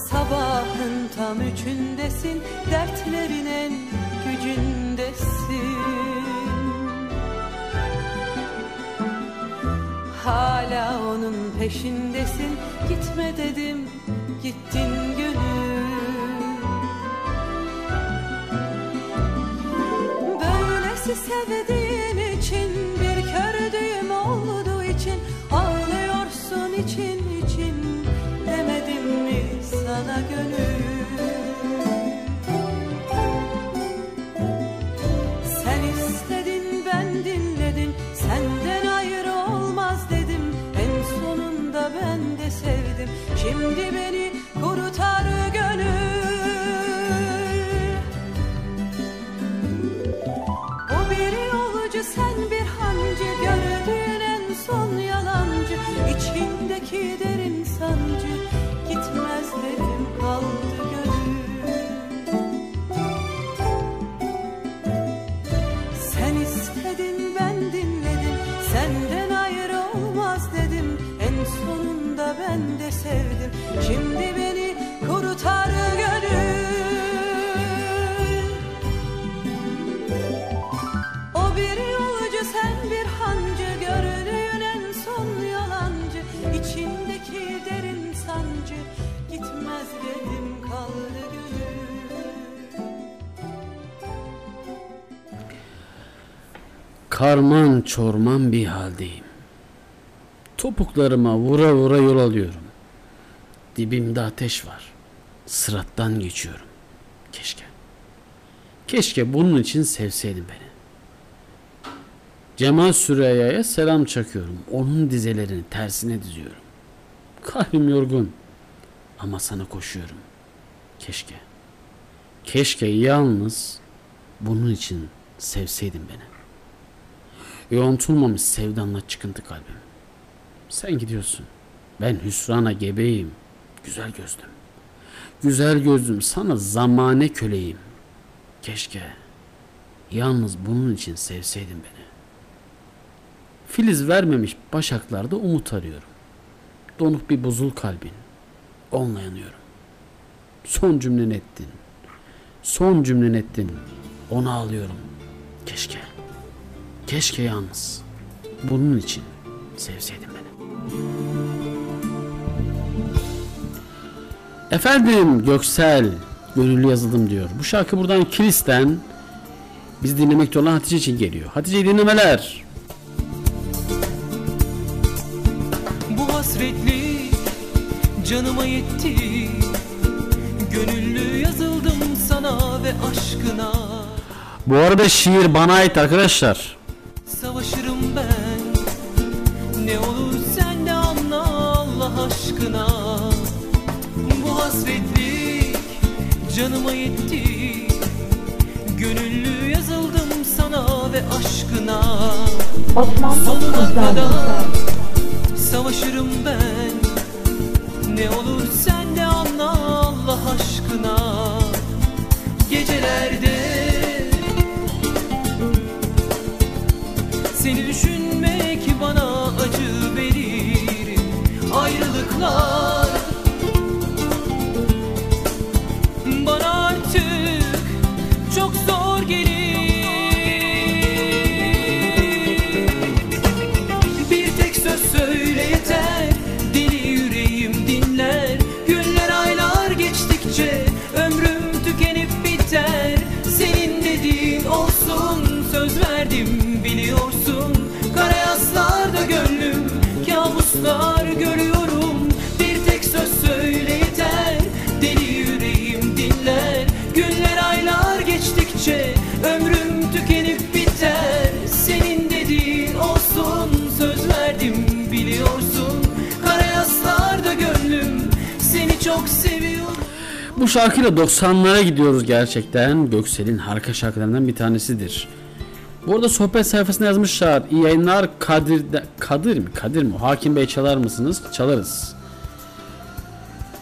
Sabahın tam üçündesin Dertlerin en gücündesin Hala onun peşindesin. Gitme dedim gittin gönül. Böylesi sevdiğin kurutar Karman çorman bir haldeyim. Topuklarıma vura vura yol alıyorum. Dibimde ateş var. Sırattan geçiyorum. Keşke. Keşke bunun için sevseydin beni. Cemal Süreyya'ya selam çakıyorum. Onun dizelerini tersine diziyorum. Kalbim yorgun. Ama sana koşuyorum. Keşke. Keşke yalnız bunun için sevseydin beni. Yontulmamış sevdanla çıkıntı kalbim. Sen gidiyorsun. Ben hüsrana gebeyim. Güzel gözlüm. Güzel gözlüm sana zamane köleyim. Keşke yalnız bunun için sevseydin beni. Filiz vermemiş başaklarda umut arıyorum. Donuk bir buzul kalbin. Onunla yanıyorum. Son cümlen ettin. Son cümlen ettin. Onu ağlıyorum. Keşke. Keşke yalnız. Bunun için sevseydin beni. Efendim Göksel gönüllü yazıldım diyor. Bu şarkı buradan Kilis'ten biz dinlemekte olan Hatice için geliyor. Hatice dinlemeler. Bu hasretlik canıma yetti Gönüllü yazıldım sana ve aşkına Bu arada şiir bana ait arkadaşlar. Savaşırım ben. Ne olur sen de anla Allah aşkına. Bu hasretlik canıma yetti. Gönüllü yazıldım sana ve aşkına. Sonuna kadar savaşırım ben. Ne olur sen de anla Allah aşkına. Gecelerde Seni düşünmek bana acı verir. Ayrılıklar Kabuslar görüyorum Bir tek söz söyle yeter Deli yüreğim dinler Günler aylar geçtikçe Ömrüm tükenip biter Senin dediğin olsun Söz verdim biliyorsun Kara yaslarda gönlüm Seni çok seviyorum Bu şarkıyla 90'lara gidiyoruz gerçekten. Göksel'in harika şarkılarından bir tanesidir. Bu arada sohbet sayfasına yazmışlar. İyi yayınlar Kadir, Kadir mi? Kadir mi? Hakim Bey çalar mısınız? Çalarız.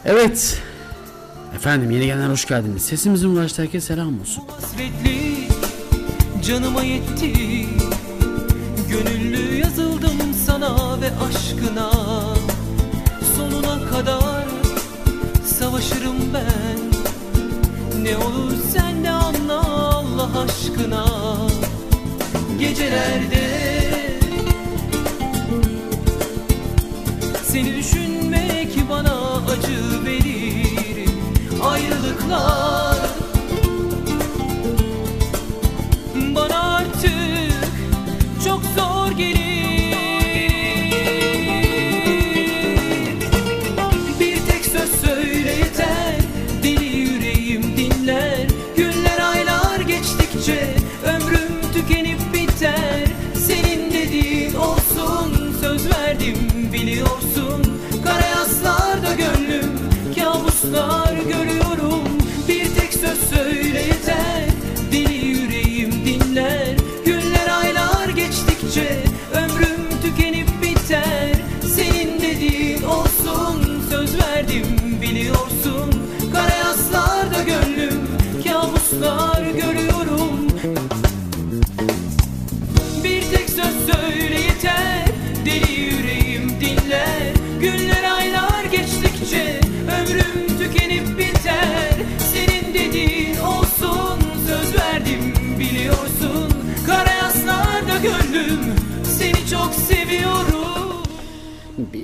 Evet. Efendim yeni gelenler hoş geldiniz. Sesimizin ulaştığı herkese selam olsun. hasretlik canıma yetti Gönüllü yazıldım sana ve aşkına Sonuna kadar savaşırım ben Ne olur sen de anla Allah aşkına Gecelerde. Seni düşünmek bana acı verir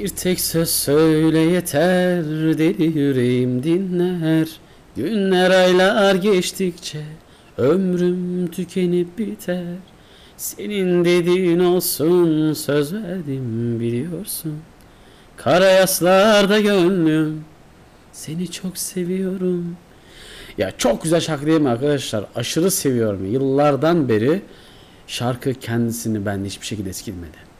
Bir tek söz söyle yeter deli yüreğim dinler. Günler aylar geçtikçe ömrüm tükenip biter. Senin dediğin olsun söz verdim biliyorsun. Kara yaslarda gönlüm seni çok seviyorum. Ya çok güzel şarkı değil mi arkadaşlar? Aşırı seviyorum. Yıllardan beri Şarkı kendisini bende hiçbir şekilde eskilmedi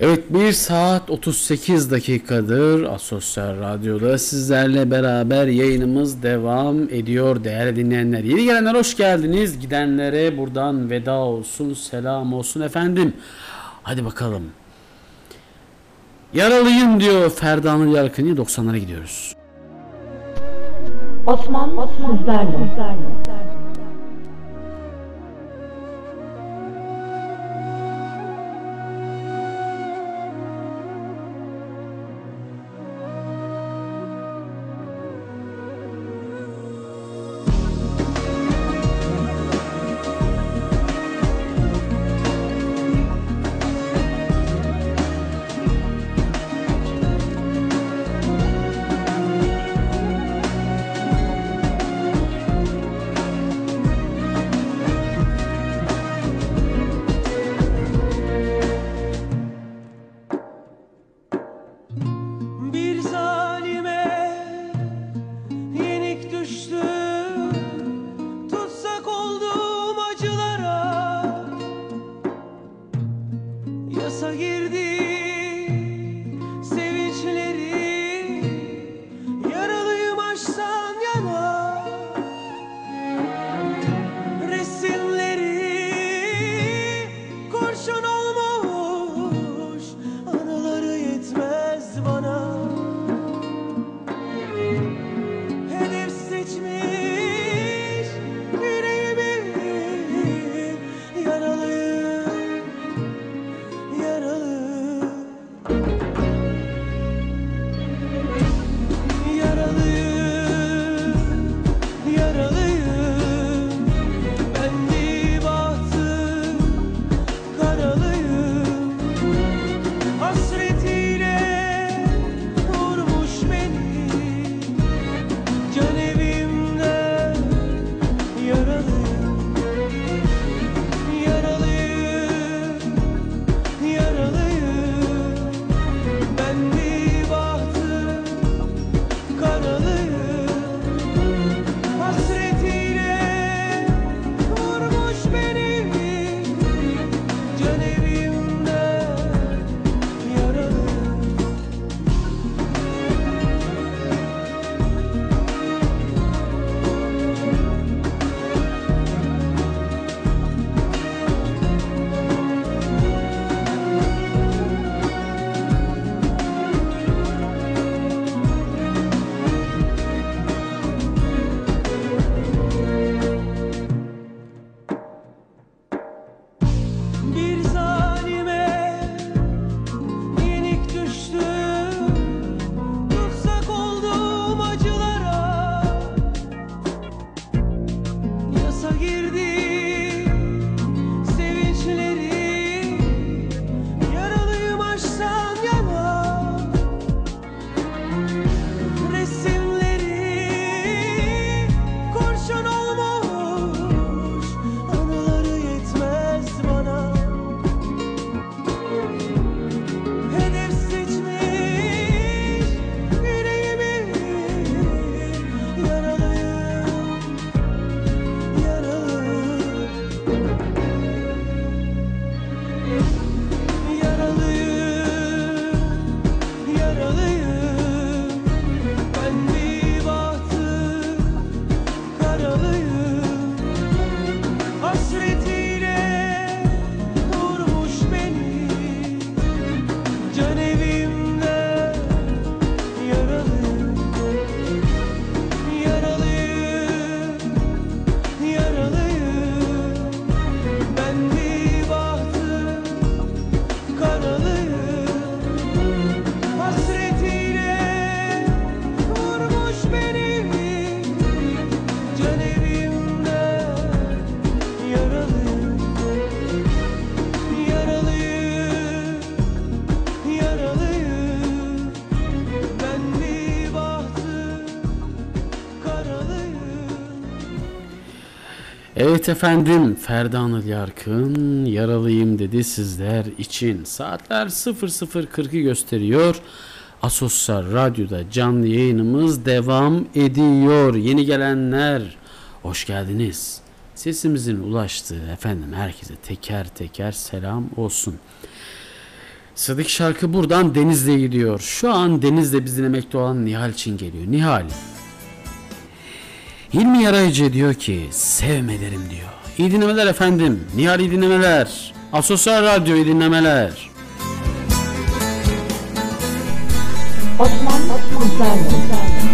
Evet 1 saat 38 dakikadır Asosyal Radyo'da sizlerle beraber yayınımız devam ediyor değerli dinleyenler. Yeni gelenler hoş geldiniz. Gidenlere buradan veda olsun, selam olsun efendim. Hadi bakalım. Yaralıyım diyor Ferdanlı Yarkın'ı 90'lara gidiyoruz. Osman sizlerle. Evet efendim Ferdanır Yarkın yaralıyım dedi sizler için. Saatler 00.40'ı gösteriyor. Asosyal Radyo'da canlı yayınımız devam ediyor. Yeni gelenler hoş geldiniz. Sesimizin ulaştığı efendim herkese teker teker selam olsun. Sıdık şarkı buradan Denizli'ye gidiyor. Şu an Deniz'de biz dinlemekte olan Nihal için geliyor. Nihal. Nihal. Hilmi Yarayıcı diyor ki sevmelerim diyor. İyi dinlemeler efendim. Nihal iyi dinlemeler. Asosyal Radyo iyi dinlemeler. Osman, Osman, Osman.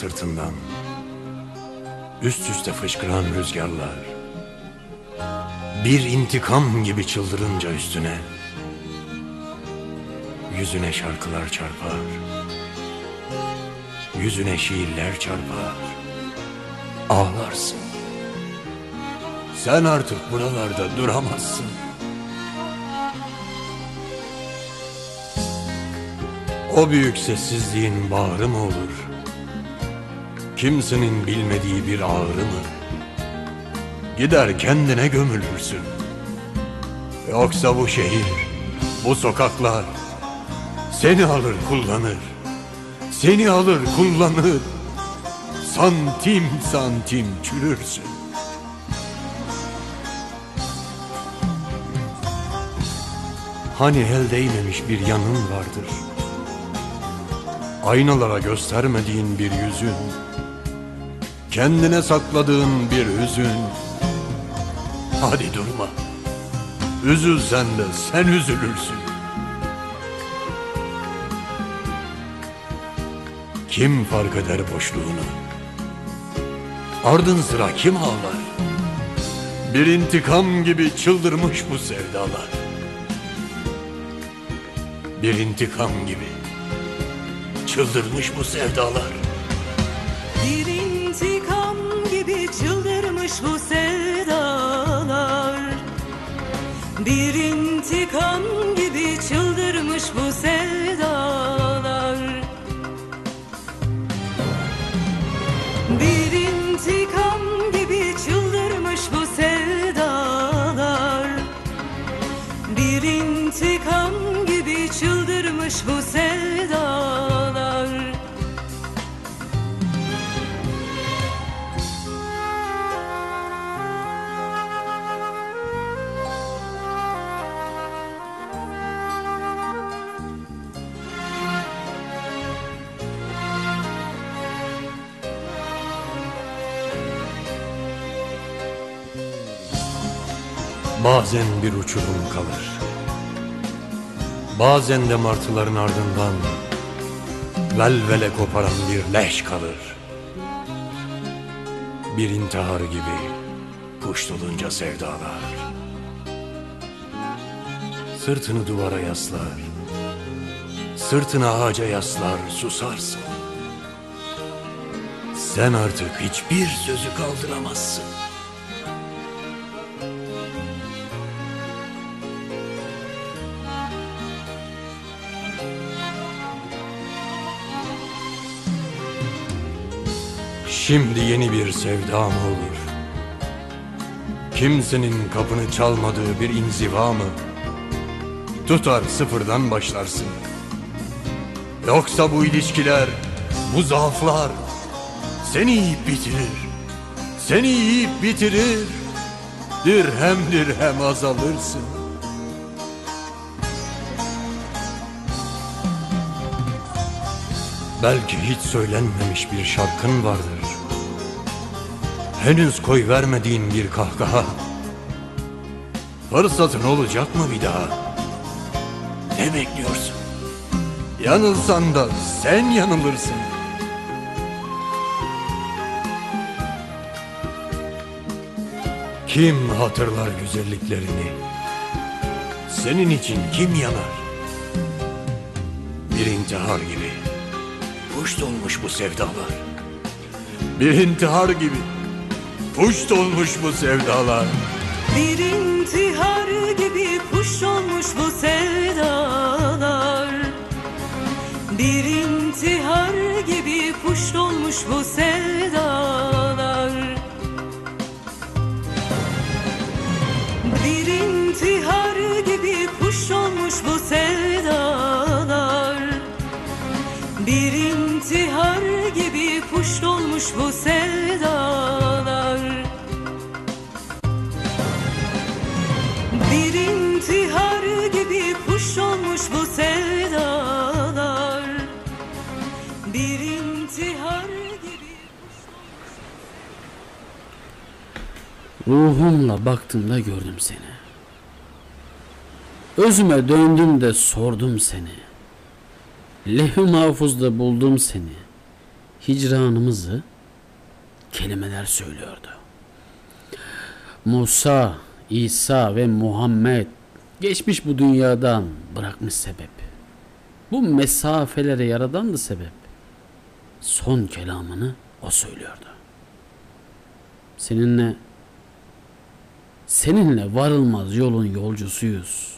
sırtından. Üst üste fışkıran rüzgarlar. Bir intikam gibi çıldırınca üstüne. Yüzüne şarkılar çarpar. Yüzüne şiirler çarpar. Ağlarsın. Sen artık buralarda duramazsın. O büyük sessizliğin bağrı mı olur? Kimsenin bilmediği bir ağrı mı? Gider kendine gömülürsün. Yoksa bu şehir, bu sokaklar seni alır kullanır. Seni alır kullanır. Santim santim çürürsün. Hani el değmemiş bir yanın vardır. Aynalara göstermediğin bir yüzün. Kendine sakladığın bir hüzün. Hadi durma. Üzülsen de sen üzülürsün. Kim fark eder boşluğunu? Ardın sıra kim ağlar? Bir intikam gibi çıldırmış bu sevdalar. Bir intikam gibi çıldırmış bu sevdalar. Bir Bir intikam gibi çıldırmış bu sevdalar Bazen bir uçurum kalır. Bazen de martıların ardından velvele koparan bir leş kalır. Bir intihar gibi kuş dolunca sevdalar. Sırtını duvara yaslar. Sırtını ağaca yaslar susarsın. Sen artık hiçbir sözü kaldıramazsın. Şimdi yeni bir sevda mı olur? Kimsenin kapını çalmadığı bir inziva mı? Tutar sıfırdan başlarsın. Yoksa bu ilişkiler, bu zaaflar seni yiyip bitirir. Seni yiyip bitirir. Dirhem dirhem azalırsın. Belki hiç söylenmemiş bir şarkın vardır. Henüz koy vermediğin bir kahkaha. Fırsatın olacak mı bir daha? Ne bekliyorsun? Yanılsan da sen yanılırsın. Kim hatırlar güzelliklerini? Senin için kim yanar? Bir intihar gibi. Kuş dolmuş bu sevdalar. Bir intihar gibi. Kuş dolmuş bu sevdalar. Bir intihar gibi kuş olmuş bu sevdalar. Bir intihar gibi kuş olmuş bu sevdalar. Bir intihar gibi kuş olmuş bu sevdalar. Bir intihar gibi kuş olmuş bu sevdalar Ruhumla baktım da gördüm seni. Özüme döndüm de sordum seni. Lehü mahfuzda buldum seni. Hicranımızı kelimeler söylüyordu. Musa, İsa ve Muhammed geçmiş bu dünyadan bırakmış sebep. Bu mesafelere yaradan da sebep. Son kelamını o söylüyordu. Seninle seninle varılmaz yolun yolcusuyuz.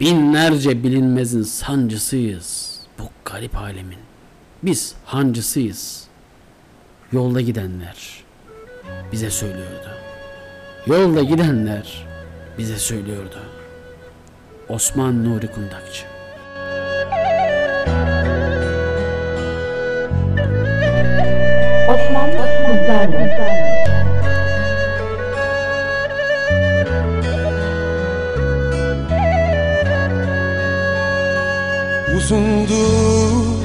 Binlerce bilinmezin sancısıyız. Bu garip alemin. Biz hancısıyız. Yolda gidenler bize söylüyordu. Yolda gidenler bize söylüyordu. Osman Nuri Kundakçı. Osman Kuzlarlı. Uzundur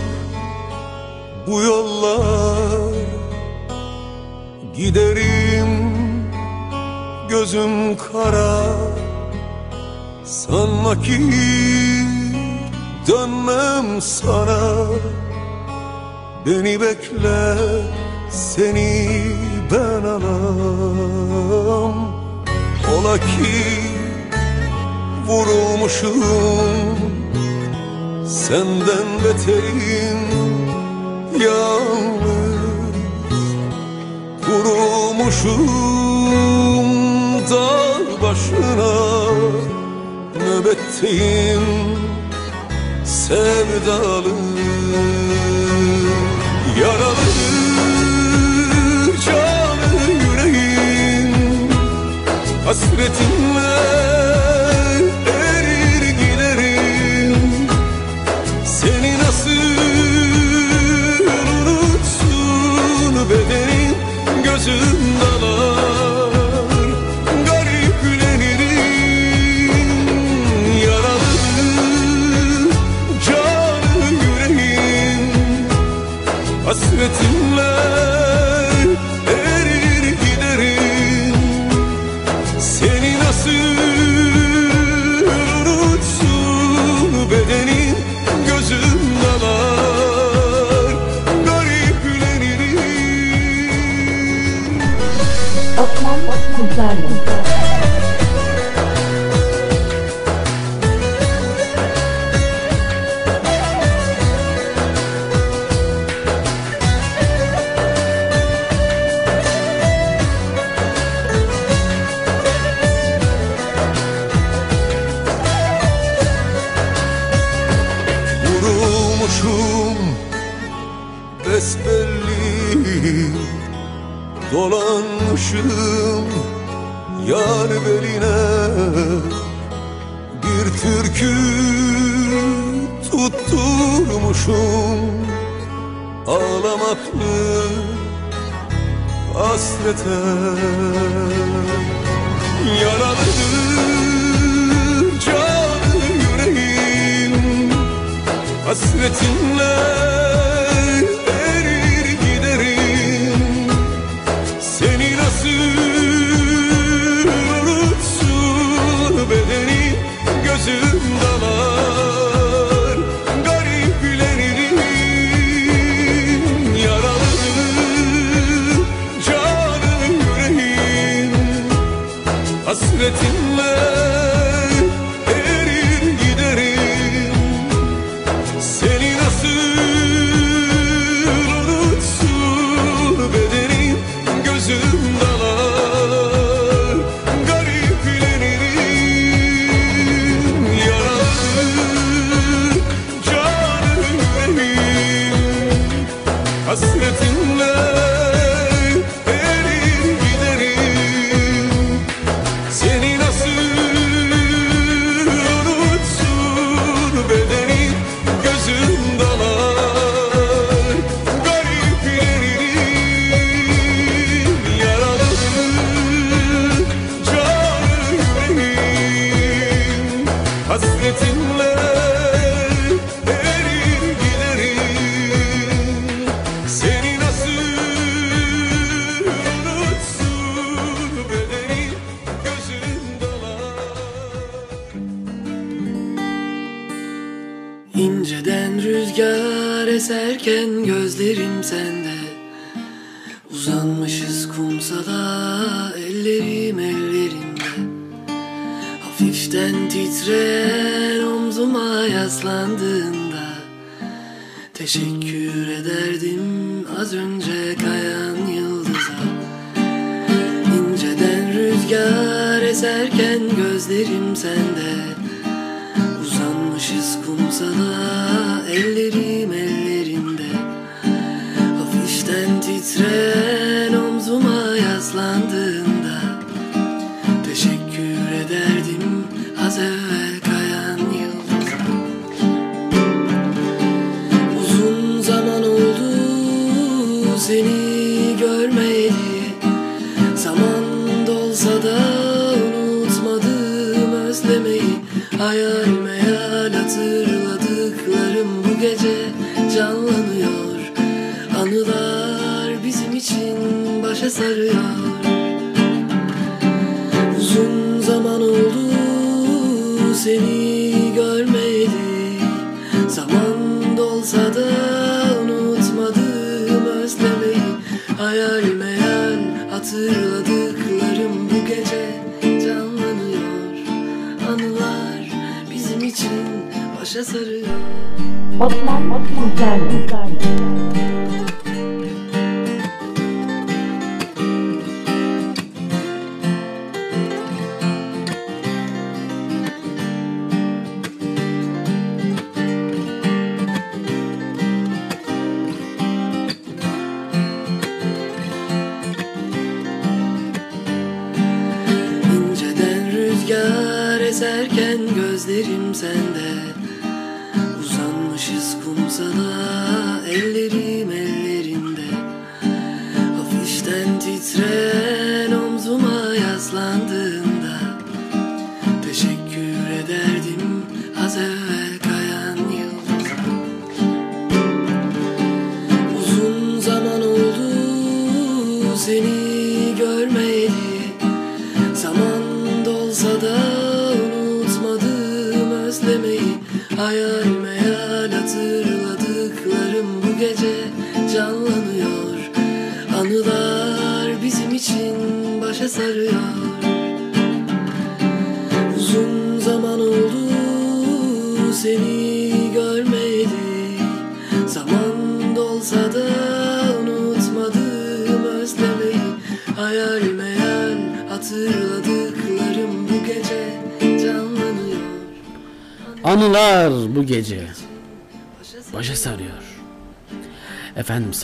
bu yollar. Giderim gözüm kara. Sanma ki dönmem sana. Beni bekle seni ben alam Ola ki vurulmuşum Senden beterim yalnız. Kurulmuşum dağ başına. Nöbetteyim sevdalı. Yaralı canı yüreğim. Hasretinle gözüm dalar hasrete Yaralı canı yüreğim. Hasretinle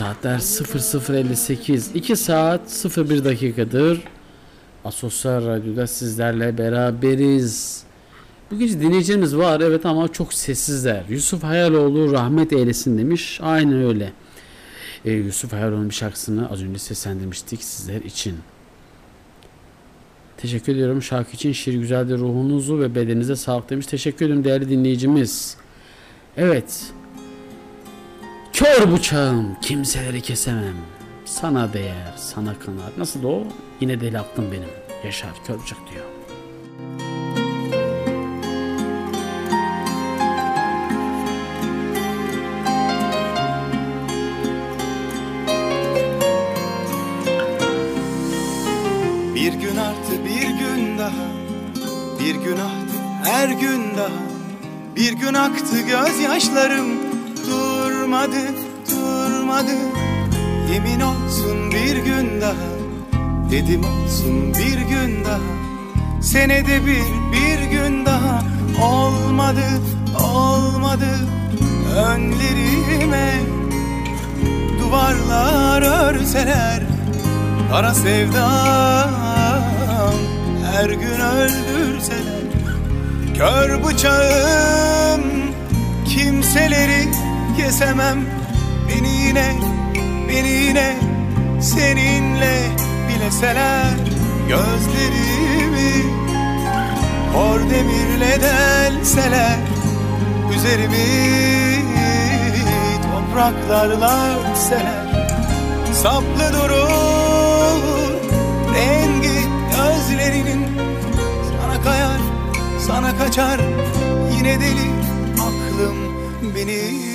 saatler 00.58 2 saat 01 dakikadır. Asosyal Radyo'da sizlerle beraberiz. Bu gece dinleyicilerimiz var evet ama çok sessizler. Yusuf Hayaloğlu rahmet eylesin demiş. Aynen öyle. Ee, Yusuf Hayaloğlu'nun bir şarkısını az önce seslendirmiştik sizler için. Teşekkür ediyorum şarkı için. Şiir güzeldir ruhunuzu ve bedeninize sağlık demiş. Teşekkür ederim değerli dinleyicimiz. Evet. Kör bıçağım kimseleri kesemem. Sana değer, sana kanar. Nasıl da o? Yine deli aklım benim. Yaşar kör bıçak diyor. Bir gün artı bir gün daha Bir gün aktı her gün daha Bir gün aktı gözyaşlarım Durmadı durmadı. Yemin olsun bir gün daha Dedim olsun bir gün daha. Senede bir bir gün daha. Olmadı olmadı. Önlerime Duvarlar örseler Kara sevdam her gün öldürseler. Kör bıçağım kimseleri kesemem. Beni yine, beni yine seninle bileseler. Gözlerimi hor demirle delseler. Üzerimi topraklarla örtseler. Saplı durur rengi gözlerinin. Sana kayar, sana kaçar. Yine deli aklım benim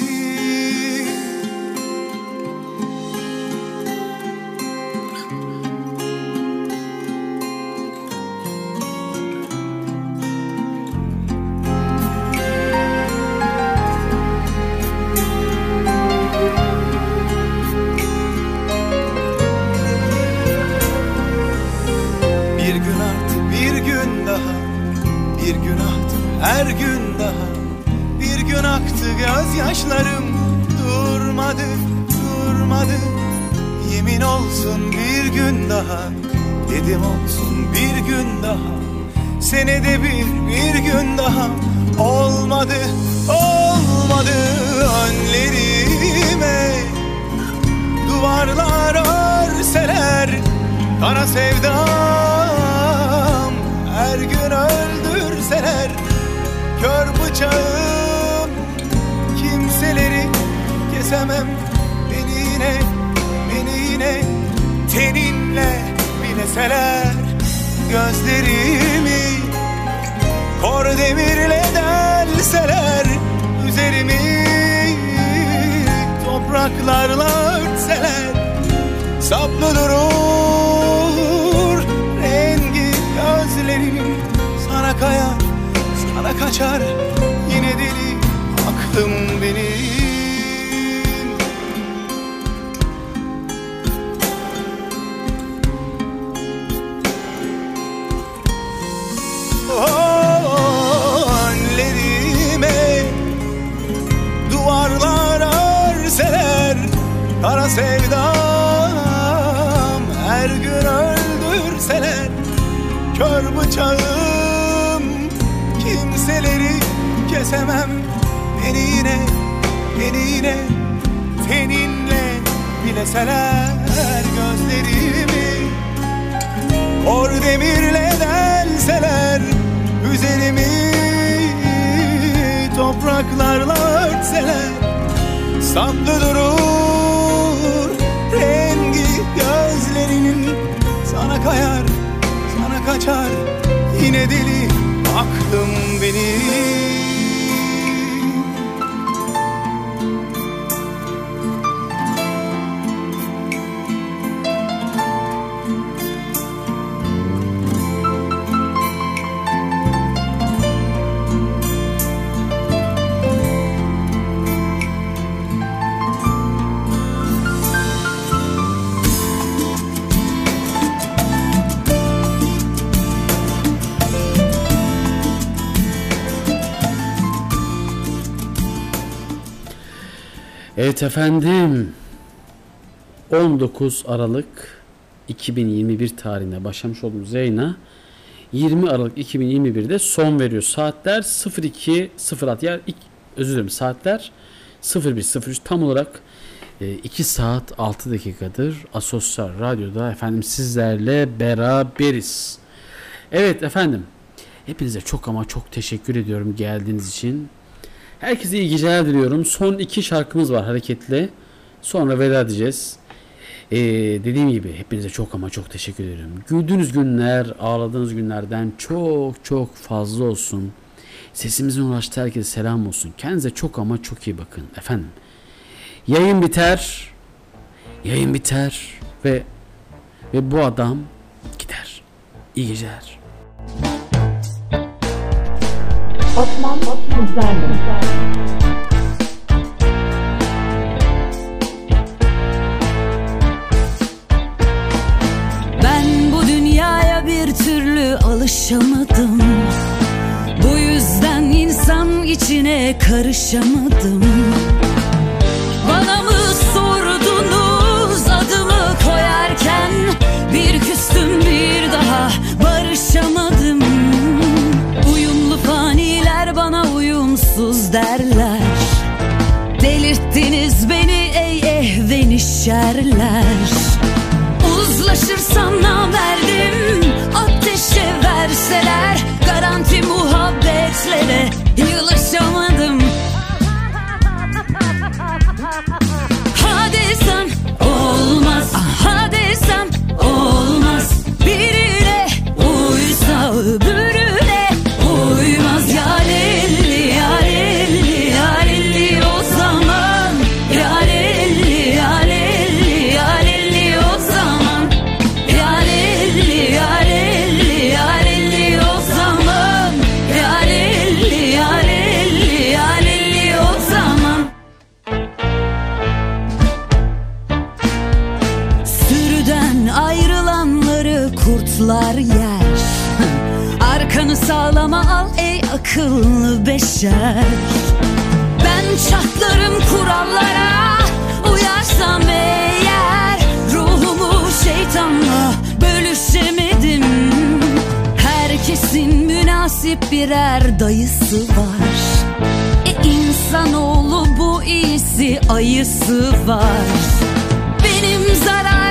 efendim 19 Aralık 2021 tarihinde başlamış olduğumuz yayına 20 Aralık 2021'de son veriyor. Saatler 02.06 yer ilk- özür dilerim saatler 01.03 tam olarak 2 saat 6 dakikadır Asosyal Radyo'da efendim sizlerle beraberiz. Evet efendim hepinize çok ama çok teşekkür ediyorum geldiğiniz için. Herkese iyi geceler diliyorum. Son iki şarkımız var hareketli. Sonra veda edeceğiz. Ee, dediğim gibi hepinize çok ama çok teşekkür ederim. Güldüğünüz günler, ağladığınız günlerden çok çok fazla olsun. Sesimizin ulaştığı herkese selam olsun. Kendinize çok ama çok iyi bakın efendim. Yayın biter. Yayın biter ve ve bu adam gider. İyi geceler. Osman Kuzerli Ben bu dünyaya bir türlü alışamadım. Bu yüzden insan içine karışamadım ehven şerler Uzlaşırsam namerdim Ateşe verseler Garanti muhabbetlere Yılaşamadım Ha akıllı beşer. Ben çatlarım kurallara uyarsam eğer Ruhumu şeytanla bölüşemedim. Herkesin münasip birer dayısı var. E insanoğlu bu iyisi ayısı var. Benim zarar